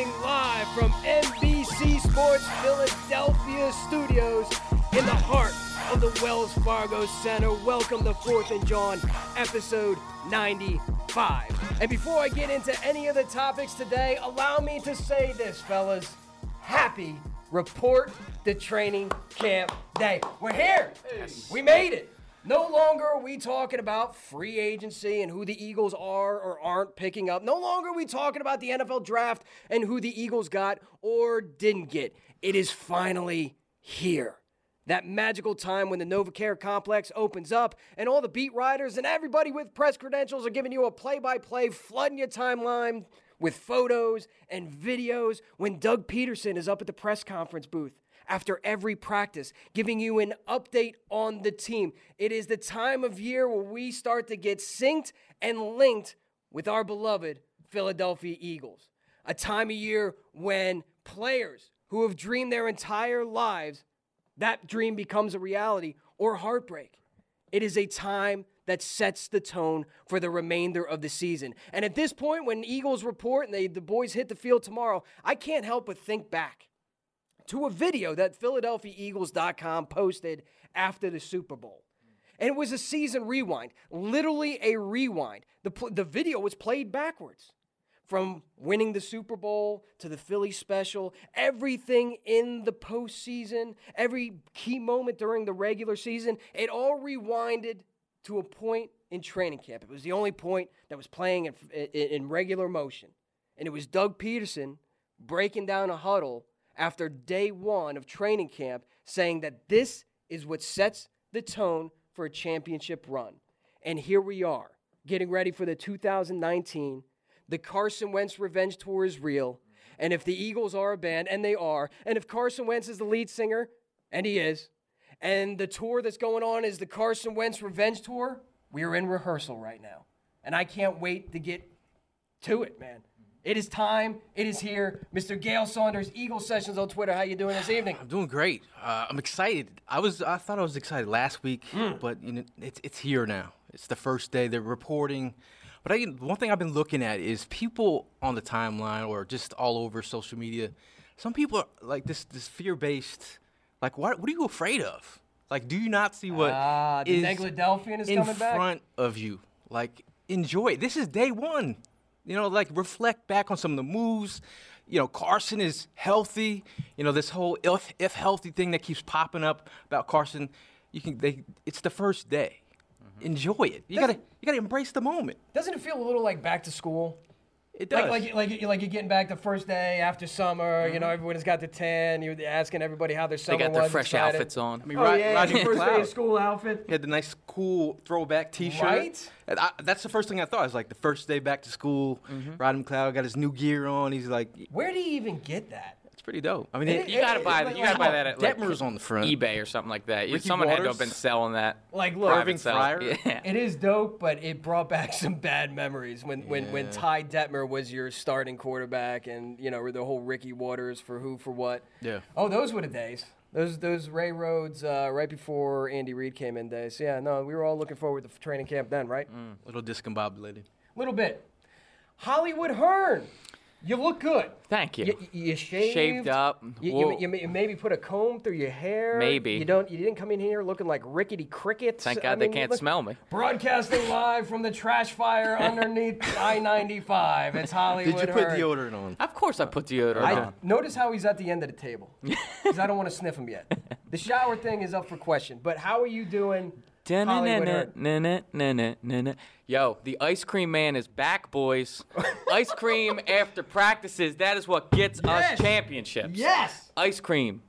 Broadcasting live from NBC Sports Philadelphia studios in the heart of the Wells Fargo Center. Welcome to Fourth and John, episode 95. And before I get into any of the topics today, allow me to say this, fellas. Happy report the training camp day. We're here. We made it. No longer are we talking about free agency and who the Eagles are or aren't picking up. No longer are we talking about the NFL draft and who the Eagles got or didn't get. It is finally here. That magical time when the NovaCare complex opens up and all the beat writers and everybody with press credentials are giving you a play by play, flooding your timeline with photos and videos when Doug Pederson is up at the press conference booth after every practice, giving you an update on the team. It is the time of year where we start to get synced and linked with our beloved Philadelphia Eagles. A time of year when players who have dreamed their entire lives, that dream becomes a reality or heartbreak. It is a time that sets the tone for the remainder of the season. And at this point, when Eagles report and they, the boys hit the field tomorrow, I can't help but think back to a video that PhiladelphiaEagles.com posted after the Super Bowl. And it was a season rewind, literally a rewind. The, the video was played backwards from winning the Super Bowl to the Philly special, everything in the postseason, every key moment during the regular season, it all rewinded to a point in training camp. It was the only point that was playing in, in, in regular motion. And it was Doug Pederson breaking down a huddle after day one of training camp saying that this is what sets the tone for a championship run. And here we are, getting ready for the 2019. The Carson Wentz revenge tour is real. And if the Eagles are a band, and they are, and if Carson Wentz is the lead singer, and he is, and the tour that's going on is the Carson Wentz revenge tour, we are in rehearsal right now. And I can't wait to get to it, man. It is time. It is here. Mr. Gail Saunders, Eagle Sessions on Twitter. How you doing this evening? I'm doing great. Uh, I'm excited. I was I thought I was excited last week, but you know it's it's here now. It's the first day. They're reporting. But I, one thing I've been looking at is people on the timeline or just all over social media. Some people are like this this fear based. Like what what are you afraid of? Like do you not see what the is is in coming back? front of you? Like enjoy. This is day one. You know, like reflect back on some of the moves. You know, Carson is healthy. You know, this whole if if healthy thing that keeps popping up about Carson. You can they it's the first day. Mm-hmm. Enjoy it. You gotta you gotta embrace the moment. Doesn't it feel a little like back to school? It does. Like, like, like, like you're getting back the first day after summer. You know, everyone's got the tan. You're asking everybody how their summer. They summer got their was. fresh excited. outfits on. I mean, Oh Rod- yeah, Roger your first day of school outfit. He had the nice, cool throwback T-shirt. Right? I, that's the first thing I thought. It's like the first day back to school. Mm-hmm. Rodney McLeod got his new gear on. He's like, Where do you even get that? It's pretty dope. I mean, It it, is- You gotta it- buy it- that. You gotta buy that at like Detmer's on the front. eBay or something like that. Ricky Someone had to have Watters. been selling that. Like, look, private Irving. Fryar? Yeah. It is dope, but it brought back some bad memories when, when, when Ty Detmer was your starting quarterback and, you know, the whole Ricky Watters for who, for what. Yeah. Oh, those were the days. Those those Ray Rhodes uh, right before Andy Reid came in days. Yeah, no, we were all looking forward to training camp then, right? a little discombobulated. A little bit. Hollywood Hearn You look good. Thank you. You, you shaved, Shaved up. You, Whoa. you, you, maybe put a comb through your hair. Maybe. You don't. You didn't come in here looking like rickety crickets. Thank I God they mean, you can't look- smell me. Broadcasting live from the trash fire underneath I-95. It's Hollywood. Did you put Hurd. deodorant on? Of course I put deodorant I, on. notice how he's at the end of the table because I don't want to sniff him yet. The shower thing is up for question. But how are you doing. Yo, the ice cream man is back, boys. ice cream after practices, that is what gets Yes. us championships. Yes. Ice cream.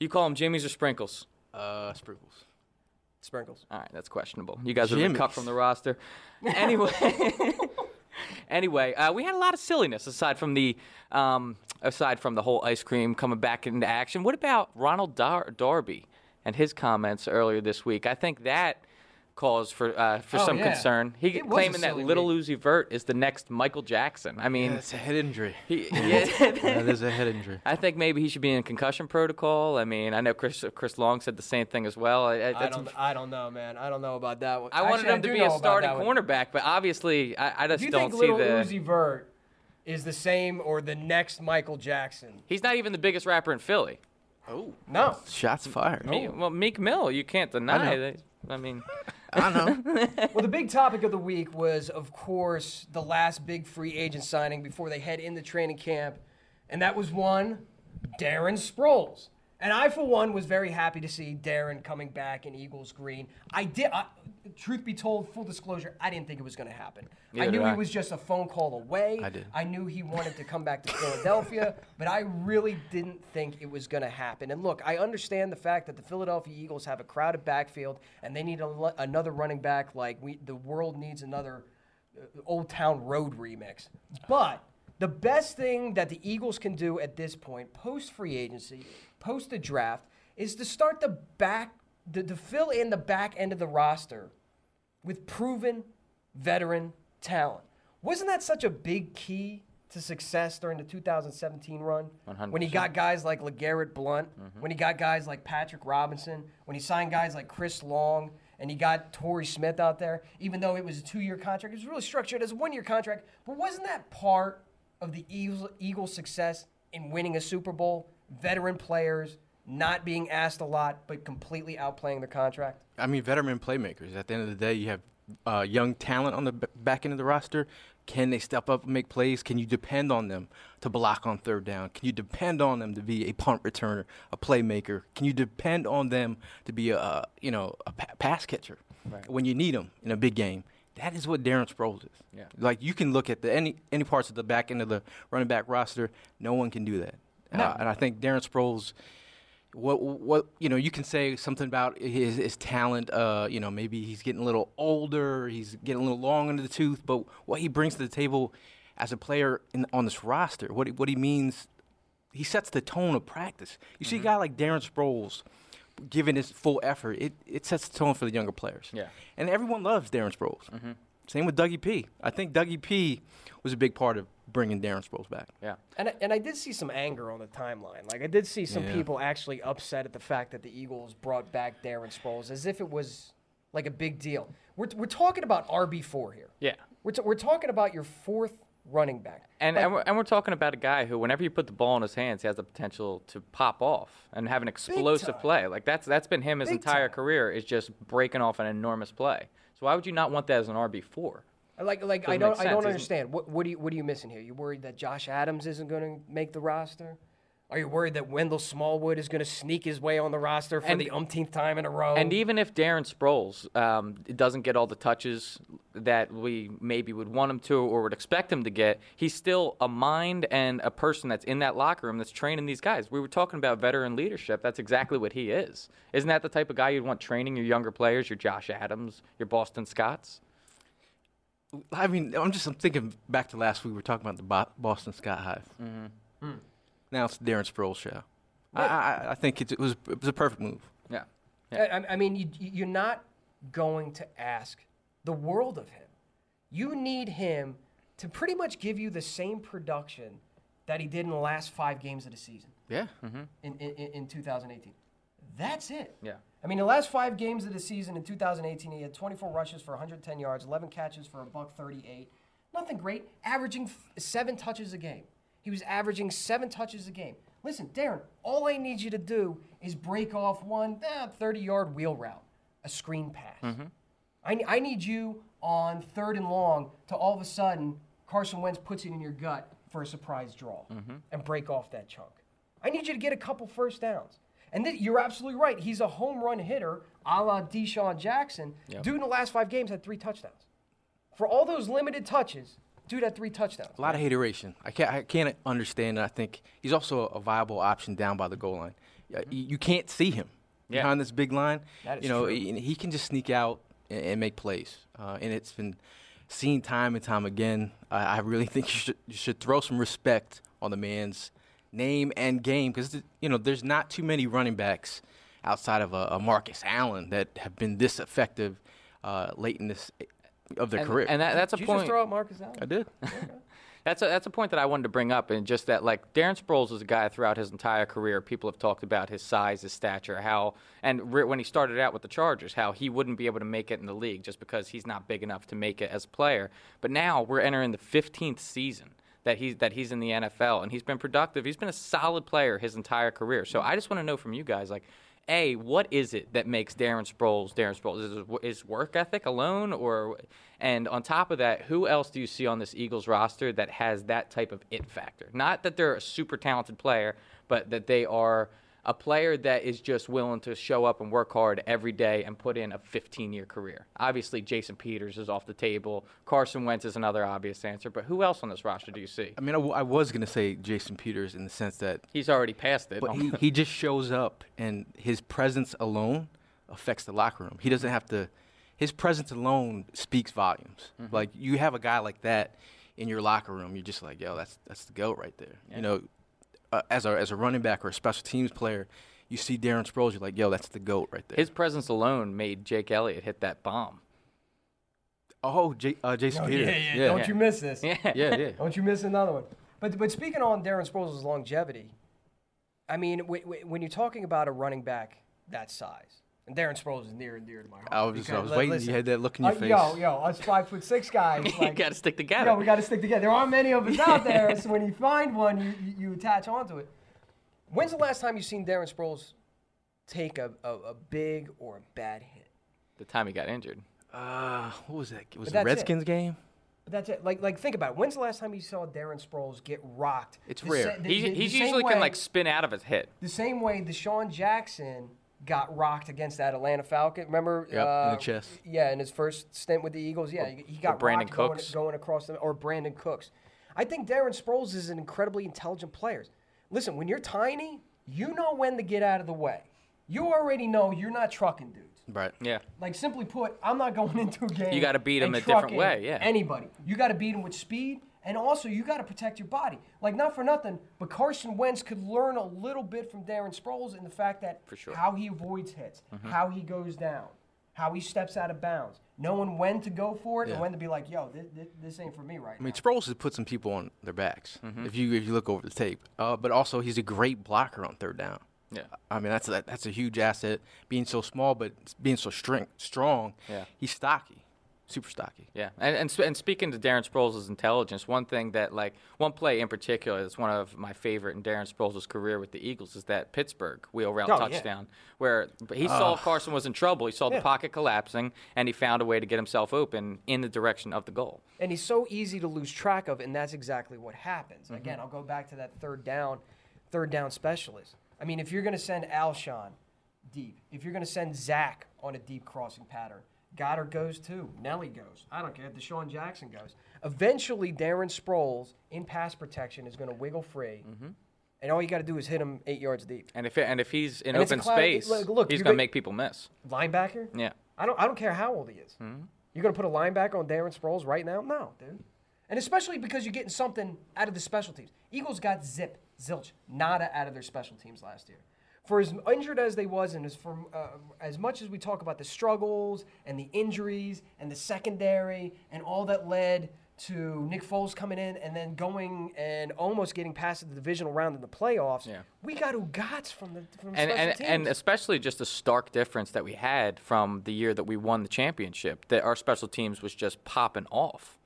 You call them Jimmy's or Sprinkles? Uh, sprinkles. Sprinkles. All right, that's questionable. You guys have been cut from the roster. Anyway, anyway, uh, we had a lot of silliness aside from the um, aside from the whole ice cream coming back into action. What about Ronald Dar- Darby and his comments earlier this week? I think that caused for uh, for Oh, some yeah. concern. He It claiming that Little week. Uzi Vert is the next Michael Jackson. I mean, That's a head injury. he, yeah, that is a head injury. I think maybe he should be in concussion protocol. I mean, I know Chris Chris Long said the same thing as well. I, I, I don't. I don't know, man. I don't know about that one. I wanted Actually, him to be a starting cornerback, but obviously, I, I just Do you don't think see Little the. Uzi Vert is the same or the next Michael Jackson? He's not even the biggest rapper in Philly. Oh no. Shots fired. Me- well, Meek Mill, you can't deny that. I mean, I don't know. Well, the big topic of the week was, of course, the last big free agent signing before they head into training camp, and that was one, Darren Sproles. And I, for one, was very happy to see Darren coming back in Eagles green. I did. I, truth be told, full disclosure, I didn't think it was going to happen. I knew he I. was just a phone call away. I did. I knew he wanted to come back to Philadelphia, but I really didn't think it was going to happen. And look, I understand the fact that the Philadelphia Eagles have a crowded backfield and they need a, another running back like we the world needs another uh, Old Town Road remix. But the best thing that the Eagles can do at this point, post free agency, post the draft, is to start the back, to, to fill in the back end of the roster with proven veteran talent. Wasn't that such a big key to success during the 2017 run? When he got guys like LeGarrette Blunt, when he got guys like Patrick Robinson, when he signed guys like Chris Long, and he got Torrey Smith out there, even though it was a two year contract, it was really structured as a one year contract. But wasn't that part of the Eagles' success in winning a Super Bowl? Veteran players not being asked a lot, but completely outplaying their contract? I mean, veteran playmakers. At the end of the day, you have uh, young talent on the b- back end of the roster. Can they step up and make plays? Can you depend on them to block on third down? Can you depend on them to be a punt returner, a playmaker? Can you depend on them to be a uh, you know a pa- pass catcher when you need them in a big game? That is what Darren Sproles is. Yeah. Like you can look at the any any parts of the back end of the running back roster. No one can do that. Uh, and I think Darren Sproles what what you know you can say something about his, his talent uh you know maybe he's getting a little older he's getting a little long into the tooth but what he brings to the table as a player in, on this roster what he, what he means he sets the tone of practice. You see a guy like Darren Sproles giving his full effort it, it sets the tone for the younger players. Yeah. and everyone loves Darren Sproles same with Dougie P I think Dougie P was a big part of bringing Darren Sproles back yeah. And I, and I did see some anger on the timeline. Like I did see some Yeah. people actually upset at the fact that the Eagles brought back Darren Sproles as if it was like a big deal. We're, we're talking about RB four here. Yeah. We're, t- we're talking about your fourth running back. And, Like, and, we're, and we're talking about a guy who, whenever you put the ball in his hands, he has the potential to pop off and have an explosive play. Like that's that's been him his Big entire time. career is just breaking off an enormous play. So why would you not want that as an RB four? like like I don't I don't understand. What what do you what are you missing here? You worried that Josh Adams isn't going to make the roster? Are you worried that Wendell Smallwood is going to sneak his way on the roster for And- the umpteenth time in a row? And even if Darren Sproles um, doesn't get all the touches that we maybe would want him to or would expect him to get, he's still a mind and a person that's in that locker room that's training these guys. We were talking about veteran leadership. That's exactly what he is. Isn't that the type of guy you'd want training your younger players, your Josh Adams, your Boston Scotts? I mean, I'm just I'm thinking back to last week. We were talking about the Bo- Boston Scott Hive. Mm-hmm. Now it's the Darren Sproles show. I, I, I think it, it was it was a perfect move. Yeah. I, I- I mean, you, you're not going to ask the world of him. You need him to pretty much give you the same production that he did in the last five games of the season Yeah. Mm-hmm. in, in, in 2018. That's it. Yeah. I mean, the last five games of the season in 2018, he had 24 rushes for 110 yards, 11 catches for a buck 38. Nothing great, averaging f- seven touches a game. He was averaging seven touches a game. Listen, Darren, all I need you to do is break off one eh, 30 yard wheel route, a screen pass. Mm-hmm. I, I need you on third and long to all of a sudden Carson Wentz puts it in your gut for a surprise draw mm-hmm. and break off that chunk. I need you to get a couple first downs. And th- you're absolutely right. He's a home run hitter, a la DeSean Jackson. Dude in the last five games had three touchdowns. For all those limited touches, dude had three touchdowns. A lot of hateration. I can't, I can't understand. I think he's also a viable option down by the goal line. Uh, You, you can't see him Yeah. behind this big line. That is you know, he, he can just sneak out and, and make plays. Uh, and it's been seen time and time again. I, I really think you should, you should throw some respect on the man's name and game because you know there's not too many running backs outside of a, a Marcus Allen that have been this effective uh, late in this of their And, career. and that, that's a Did you point. just throw out Marcus Allen? I did. That's a, that's a point that I wanted to bring up, and just that like Darren Sproles is a guy throughout his entire career. People have talked about his size, his stature, how and re- when he started out with the Chargers, how he wouldn't be able to make it in the league just because he's not big enough to make it as a player. But now we're entering the 15th season that he's that he's in the NFL, and he's been productive. He's been a solid player his entire career. So I just want to know from you guys, like. A, what is it that makes Darren Sproles Darren Sproles? Is work ethic alone, or and on top of that, who else do you see on this Eagles roster that has that type of it factor? Not that they're a super talented player, but that they are a player that is just willing to show up and work hard every day and put in a 15-year career. Obviously, Jason Peters is off the table. Carson Wentz is another obvious answer, but who else on this roster do you see? I mean, I, w- I was going to say Jason Peters in the sense that, He's already passed it. but he, he just shows up and his presence alone affects the locker room. He doesn't have to, his presence alone speaks volumes. Mm-hmm. Like, you have a guy like that in your locker room, you're just like, yo, that's, that's the goat right there. You know, uh, as, a, as a running back or a special teams player, you see Darren Sproles, you're like, yo, that's the goat right there. His presence alone made Jake Elliott hit that bomb. oh, J- uh, Jason Oh, Peters. yeah, yeah, Don't you miss this. Yeah. yeah, yeah. Don't you miss another one. But but speaking on Darren Sproles' longevity, I mean, w- w- when you're talking about a running back that size, and Darren Sproles is near and dear to my heart. I was, I was li- waiting. listen, you had that look in your uh, face. Yo, yo, us five foot six guys. you Like, got to stick together. yo, we got to stick together. There aren't many of us out there, so when you find one, you, you, you attach onto it. When's the last time you seen Darren Sproles take a, a, a big or a bad hit? the time he got injured. Uh, what was that? Was But it the that's it. Redskins game? But that's it. Like, like think about it. When's the last time you saw Darren Sproles get rocked? It's The rare. sa- the- He, the- the he's same usually way- can like spin out of his hit. the same way DeSean Jackson got rocked against that Atlanta Falcon. Remember? Yep, in the uh, chest. Yeah, in his first stint with the Eagles. Yeah, he- he got Brandin rocked going, Cooks. going across the or Brandin Cooks. I think Darren Sproles is an incredibly intelligent player. Listen, when you're tiny, you know when to get out of the way. You already know you're not trucking dudes. Right. Yeah. Like simply put, I'm not going into a game. You gotta beat and a different trucking way, yeah. Anybody, you got to beat him with speed, and also you got to protect your body. Like not for nothing, but Carson Wentz could learn a little bit from Darren Sproles in the fact that For sure. how he avoids hits, how he goes down, how he steps out of bounds, knowing when to go for it Yeah. and when to be like, "Yo, this, this ain't for me right I mean, now." Sproles has put some people on their backs. If you if you look over the tape, uh, but also he's a great blocker on third down. Yeah. I mean that's a, that's a huge asset. Being so small, but being so strength, strong. Yeah. He's stocky, super stocky. Yeah, and and, sp- and speaking to Darren Sproles' intelligence, one thing that like one play in particular that's one of my favorite in Darren Sproles' career with the Eagles is that Pittsburgh wheel route Oh, yeah. touchdown where he saw Carson was in trouble. He saw Yeah. the pocket collapsing, and he found a way to get himself open in the direction of the goal. and he's so easy to lose track of, and that's exactly what happens. Mm-hmm. Again, I'll go back to that third down, third down specialist. I mean, if you're going to send Alshon deep, if you're going to send Zach on a deep crossing pattern, Goedert goes too. Nelly goes. I don't care. DeSean Jackson goes. Eventually, Darren Sproles in pass protection is going to wiggle free, mm-hmm. and all you got to do is hit him eight yards deep. And if and if he's in And open cloud- space, look- look, he's gonna gonna- make people miss. Linebacker? Yeah. I don't. I don't care how old he is. Mm-hmm. You're gonna put a linebacker on Darren Sproles right now? No, dude. And especially because you're getting something out of the special teams. Eagles got zip, zilch, nada out of their special teams last year. For as injured as they was, and as for uh, as much as we talk about the struggles and the injuries and the secondary and all that led to Nick Foles coming in and then going and almost getting past the divisional round in the playoffs. Yeah. We got Ugats from the from and special and, teams. and especially just the stark difference that we had from the year that we won the championship that our special teams was just popping off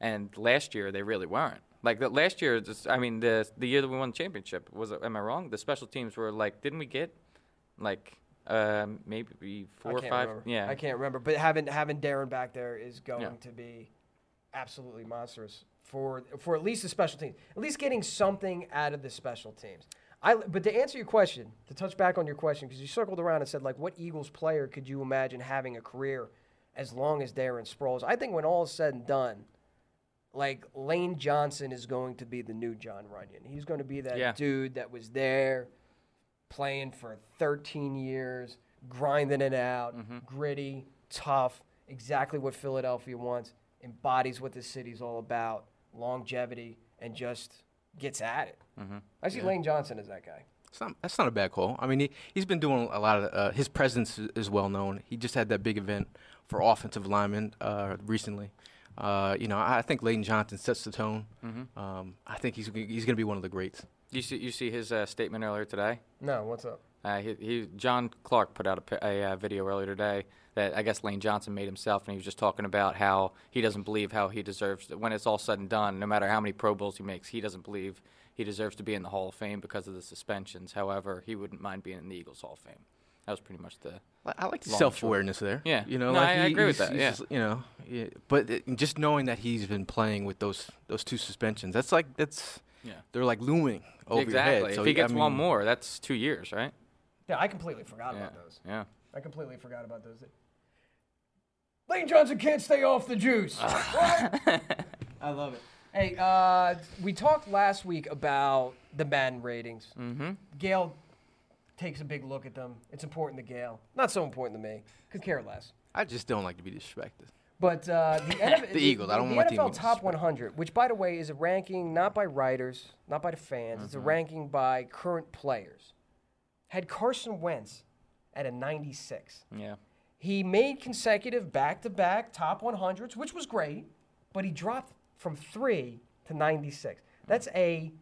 and last year they really weren't Like the, last year, just, I mean the the year that we won the championship was. Am I wrong? The special teams were like, didn't we get like um, maybe four or five? remember. Yeah, I can't remember. But having having Darren back there is going Yeah. to be absolutely monstrous for for at least the special teams. At least getting something out of the special teams. I but to answer your question, to touch back on your question, because you circled around and said like, what Eagles player could you imagine having a career as long as Darren Sproles? I think when all is said and done. Like Lane Johnson is going to be the new Jon Runyan. He's going to be that Yeah. dude that was there, playing for 13 years, grinding it out, gritty, tough, exactly what Philadelphia wants, embodies what the city's all about, longevity, and just gets at it. I see Lane Johnson as that guy. Not, that's not a bad call. I mean, he, he's been doing a lot of uh, his presence is, is well known. He just had that big event for offensive linemen uh, recently. Uh, you know, I, I think Lane Johnson sets the tone. Um, I think he's he's going to be one of the greats. You see, you see his uh, statement earlier today. No, what's up? Uh, he, he, John Clark put out a, pi- a uh, video earlier today that I guess Lane Johnson made himself, and he was just talking about how he doesn't believe how he deserves. When it's all said and done, no matter how many Pro Bowls he makes, he doesn't believe he deserves to be in the Hall of Fame because of the suspensions. However, he wouldn't mind being in the Eagles Hall of Fame. That was pretty much the. I- I like the self awareness there. Yeah. you know, No, like I- I agree with that, yeah. just, you know, yeah, but it, just knowing that he's been playing with those those two suspensions, that's like that's Yeah. they're like looming over exactly. your head. So if he I gets one more, that's two years, right? Yeah, I completely forgot Yeah. about those. Yeah. I completely forgot about those. Lane Johnson can't stay off the juice. What? I love it. Hey, uh, we talked last week about the Madden ratings. Mm-hmm. Gail takes a big look at them. It's important to Gail. Not so important to me. Could care less. I just don't like to be disrespected. But uh, the, NFL, The Eagles. I don't the want the to NFL be Top 100, which by the way is a ranking not by writers, not by the fans. It's a Mm-hmm. ranking by current players. Had Carson Wentz at a 96. Yeah. He made consecutive back-to-back top 100s, which was great, but he dropped from three to 96. That's a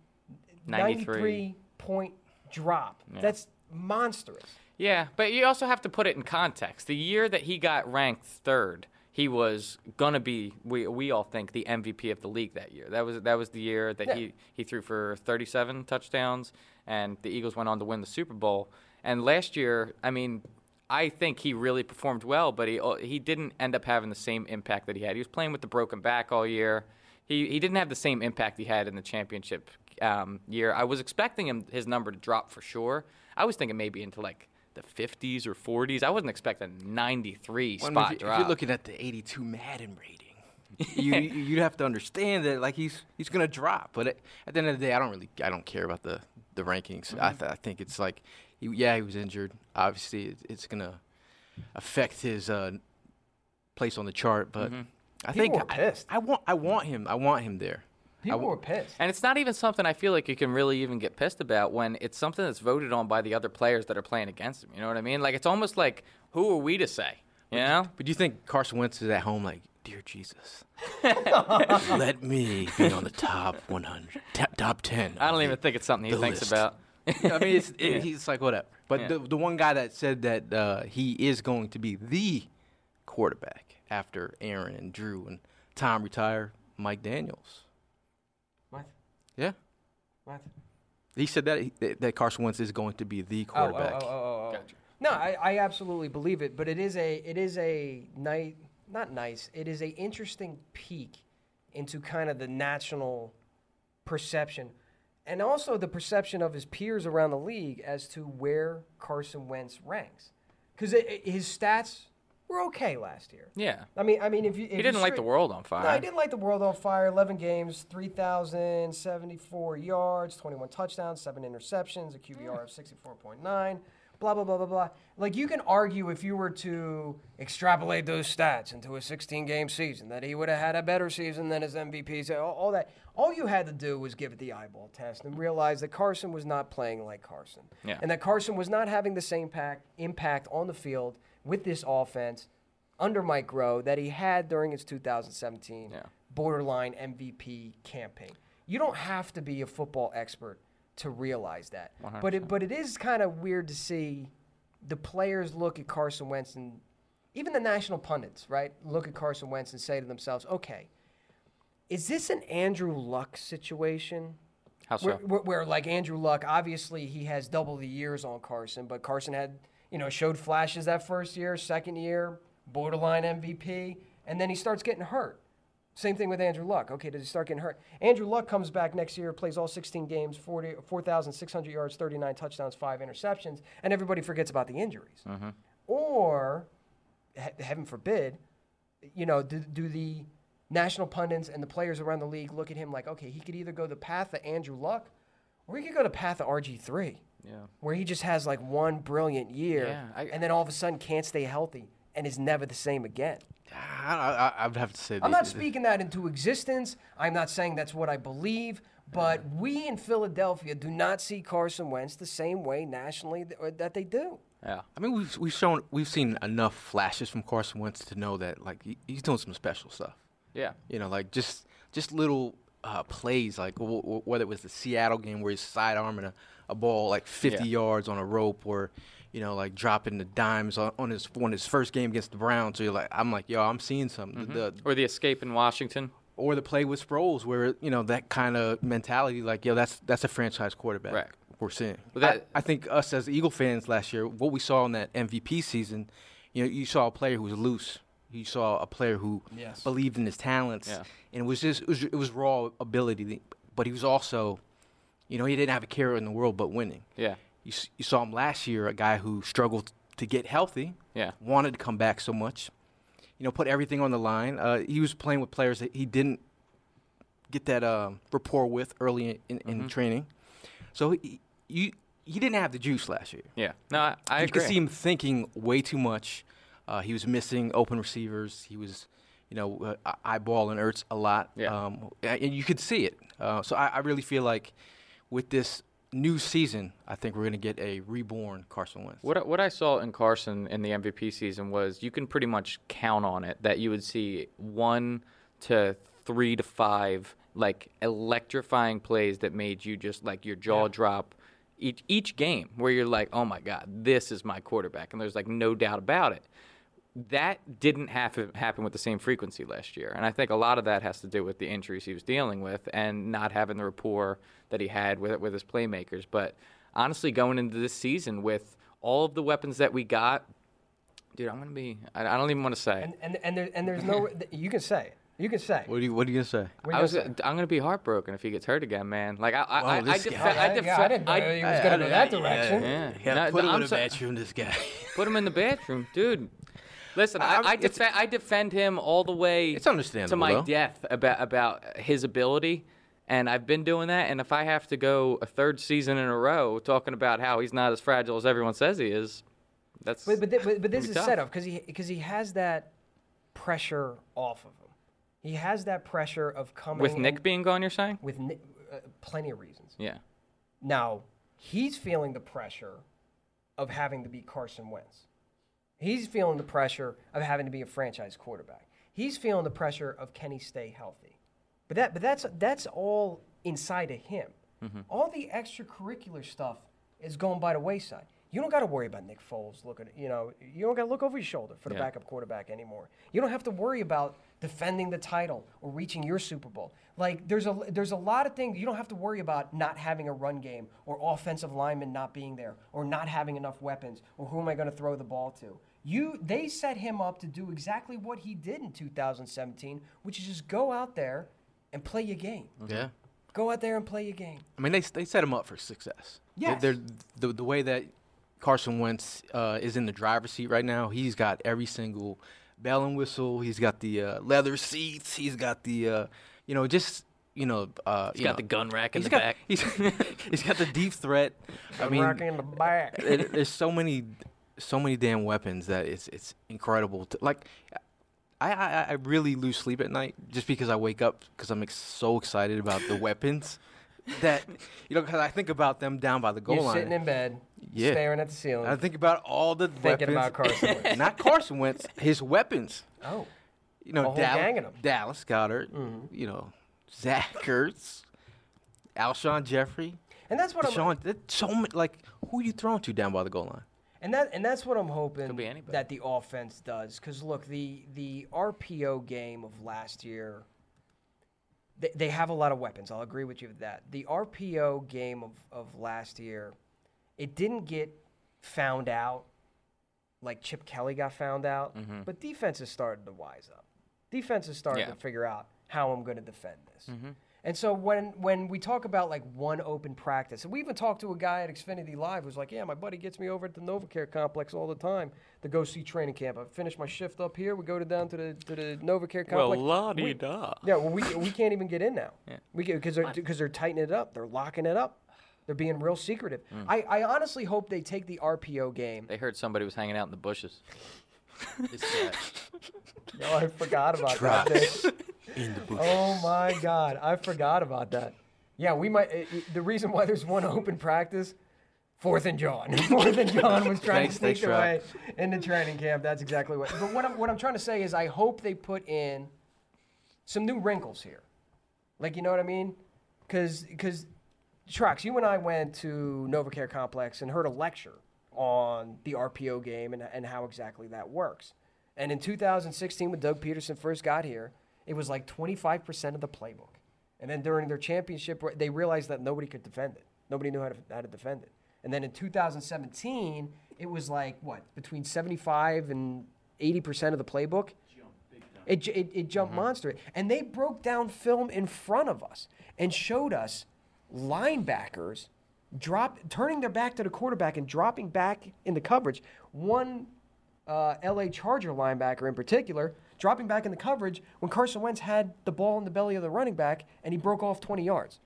93. 93 point drop. That's monstrous. Yeah, but you also have to put it in context. The year that he got ranked third, he was gonna be we we all think the MVP of the league that year. That was that was the year that Yeah. he he threw for 37 touchdowns and the Eagles went on to win the Super Bowl. And last year, I mean, I think he really performed well, but he he didn't end up having the same impact that he had. He was playing with the broken back all year. He he didn't have the same impact he had in the championship um, year. I was expecting him his number to drop for sure. I was thinking maybe into like the 50s or 40s. I wasn't expecting 93 Well, spot if, you, drop. if you're looking at the 82 Madden rating, you you- you'd have to understand that like he's he's gonna drop. But at, at the end of the day, I don't really I don't care about the the rankings. I, th- I think it's like, he, yeah, he was injured. Obviously, it, it's gonna affect his uh, place on the chart. But I People think. I, I want I want him I want him there. People w- were pissed. And it's not even something I feel like you can really even get pissed about when it's something that's voted on by the other players that are playing against him. You know what I mean? Like it's almost like who are we to say? You know? But do you think Carson Wentz is at home like, dear Jesus, let me be on the top 100, t- top 10? I don't even think it's something he thinks list. about. I mean, it's, it, he's like whatever. But Yeah. the the one guy that said that uh, he is going to be the quarterback after Aaron and Drew and Tom retire, Mike Daniels. What? Yeah, What? he said that he, that- that Carson Wentz is going to be the Oh, oh, quarterback. oh, oh, oh, oh. No, I, I absolutely believe it, but it is a it is a nice not nice. It is a interesting peek into kind of the national perception and also the perception of his peers around the league as to where Carson Wentz ranks. Because his stats were okay last year. Yeah. I mean, I mean, if you if He didn't light straight- the world on fire. no, he didn't light the world on fire. 11 games, 3,074 yards, 21 touchdowns, 7 interceptions, a QBR of 64.9, blah, blah, blah, blah, blah. Like, you can argue if you were to extrapolate those stats into a 16 game season that he would have had a better season than his MVPs, all, all that. All you had to do was give it the eyeball test and realize that Carson was not playing like Carson. Yeah. And that Carson was not having the same pack, impact on the field with this offense under Mike Groh that he had during his 2017 Yeah. borderline MVP campaign. You don't have to be a football expert to realize that. But it but it is kind of weird to see the players look at Carson Wentz and even the national pundits, right? Look at Carson Wentz and say to themselves, "Okay, Is this an Andrew Luck situation? How so? Where, where, where, like Andrew Luck, obviously he has double the years on Carson, but Carson had, you know, showed flashes that first year, second year, borderline MVP, and then he starts getting hurt. Same thing with Andrew Luck. Okay, does he start getting hurt? Andrew Luck comes back next year, plays all 16 games, 40 4,600 yards, 39 touchdowns, five interceptions, and everybody forgets about the injuries. Mm-hmm. Or, he- heaven forbid, you know, do, do the national pundits and the players around the league look at him like, okay, he could either go the path of Andrew Luck, or he could go the path of RG3, yeah. where he just has like one brilliant year, Yeah, I- and then all of a sudden can't stay healthy and is never the same again. I, I, I would have to say. I'm the- not the- speaking that into existence. I'm not saying that's what I believe, but we in Philadelphia do not see Carson Wentz the same way nationally th- or that they do. Yeah. I mean, we've we've shown we've seen enough flashes from Carson Wentz to know that like he, he's doing some special stuff. Yeah. You know, like just just little uh, plays, like w- w- whether it was the Seattle game where he's sidearming a, a ball like 50 Yeah. yards on a rope, or you know, like dropping the dimes on, on his on his first game against the Browns. So you're like, I'm like, yo, I'm seeing something. The, the Or the escape in Washington. or the play with Sproles, where you know that kind of mentality, like yo, that's that's a franchise quarterback. Right. We're seeing. But that- I, I think us as Eagle fans last year, what we saw in that MVP season, you know, you saw a player who was loose. You saw a player who Yes. believed in his talents, Yeah. and it was just it was, it was raw ability. But he was also, you know, he didn't have a care in the world but winning. Yeah. You, you saw him last year, a guy who struggled to get healthy. Yeah. Wanted to come back so much. You know, put everything on the line. Uh, he was playing with players that he didn't get that um, rapport with early in, in, Mm-hmm. in training. So he, you he didn't have the juice last year. Yeah. No, I, I you agree. could see him thinking way too much. Uh, he was missing open receivers. He was, you know, uh, eyeballing Ertz a lot. Yeah. Um, and you could see it. Uh, so I, I really feel like with this new season, I think we're going to get a reborn Carson Wentz. What I- what I saw in Carson in the MVP season was you can pretty much count on it that you would see one to three to five like electrifying plays that made you just like your jaw drop each each game where you're like, oh my god, this is my quarterback, and there's like no doubt about it. That didn't happen happen with the same frequency last year, and I think a lot of that has to do with the injuries he was dealing with and not having the rapport that he had with with his playmakers. But honestly, going into this season with all of the weapons that we got, dude, I'm gonna be. I, I don't even want to say. And and and, there, and there's no you can say it. You can say. What are you What are you gonna say? I was. Say? I'm gonna be heartbroken if he gets hurt again, man. Like I, I, Whoa, I, I, this. I, Yeah, defe- yeah, I didn't know he was going to go that direction. Yeah. Yeah, No, put him I'm in a so- bathroom. This guy. Put him in the bathroom, dude. Listen, I, I'm- I, it's- I defend him all the way. It's understandable, to my though. death about about his ability, and I've been doing that. And if I have to go a third season in a row talking about how he's not as fragile as everyone says he is, that's. But but, thi- but, but this is tough. set up because he because he has that pressure off of him. He has that pressure of coming with Nick being gone, you're saying? with Nick, uh, plenty of reasons. Yeah. Now he's feeling the pressure of having to beat Carson Wentz. He's feeling the pressure of having to be a franchise quarterback. He's feeling the pressure of can he stay healthy. But that but that's that's all inside of him. Mm-hmm. All the extracurricular stuff is going by the wayside. You don't got to worry about Nick Foles looking, you know, you don't got to look over your shoulder for the Yeah. backup quarterback anymore. You don't have to worry about defending the title or reaching your Super Bowl. Like there's a there's a lot of things you don't have to worry about not having a run game or offensive linemen not being there or not having enough weapons or who am I going to throw the ball to. You they set him up to do exactly what he did in 2017, which is just go out there and play your game. yeah. Go out there and play your game. I mean, they they set him up for success. They- Yes. They're, the the way that Carson Wentz uh, is in the driver's seat right now, he's got every single bell and whistle. He's got the uh, leather seats. He's got the, uh, you know, just you know, uh, He's you got know, the gun rack in he's the got, back. He's, he's got the deep threat. I mean, Rocking in the back. there- there's so many, so many damn weapons that it's it's incredible. To, like, I, I I really lose sleep at night just because I wake up because I'm ex- so excited about the weapons that you know because I think about them down by the goal You're line. sitting in bed, Yeah. staring at the ceiling. I think about all the Thinking weapons. about Carson Wentz. Not Carson Wentz, his weapons. oh, You know, A whole Dal- gang of 'em. Dallas Goedert. Mm-hmm. You know, Zach Ertz, Alshon Jeffery. and that's what I'm. DeSean, that's so many, like who are you throwing to down by the goal line? And that and that's what I'm hoping that the offense does. Because look, the the RPO game of last year, they, they have a lot of weapons. I'll agree with you with that. The RPO game of, of last year, it didn't get found out like Chip Kelly got found out, but defenses started to wise up. Defenses started Yeah. to figure out how I'm going to defend this. And so when when we talk about like one open practice, and we even talked to a guy at Xfinity Live who's like, "Yeah, my buddy gets me over at the NovaCare complex all the time to go see training camp. I finish my shift up here, we go to down to the to the NovaCare complex. We- la-di-da. yeah, well, we, we can't even get in now. Yeah. We because they're because they're tightening it up. They're locking it up. They're being real secretive. Mm. I, I honestly hope they take the RPO game. They heard somebody was hanging out in the bushes. It's sad. Oh, I forgot about that. Dave. Oh my God, I forgot about that. Yeah, we might. It, it- the reason why there's one open practice, Fourth and John. Fourth and John was trying Thanks- to sneak thanks, their Rob. way into training camp. That's exactly what. But what I'm what I'm trying to say is, I hope they put in some new wrinkles here. Like, you know what I mean? Because because Trucks, you and I went to NovaCare Complex and heard a lecture on the RPO game and, and how exactly that works. And in 2016, when Doug Pederson first got here, it was like 25% of the playbook. And then during their championship, they realized that nobody could defend it. Nobody knew how to, how to defend it. And then in 2017, it was like, what, between 75 and 80% of the playbook? It, it, it jumped mm-hmm. monster. And they broke down film in front of us and showed us linebackers drop, turning their back to the quarterback and dropping back in the coverage. One uh, LA Charger linebacker in particular dropping back in the coverage when Carson Wentz had the ball in the belly of the running back and he broke off 20 yards.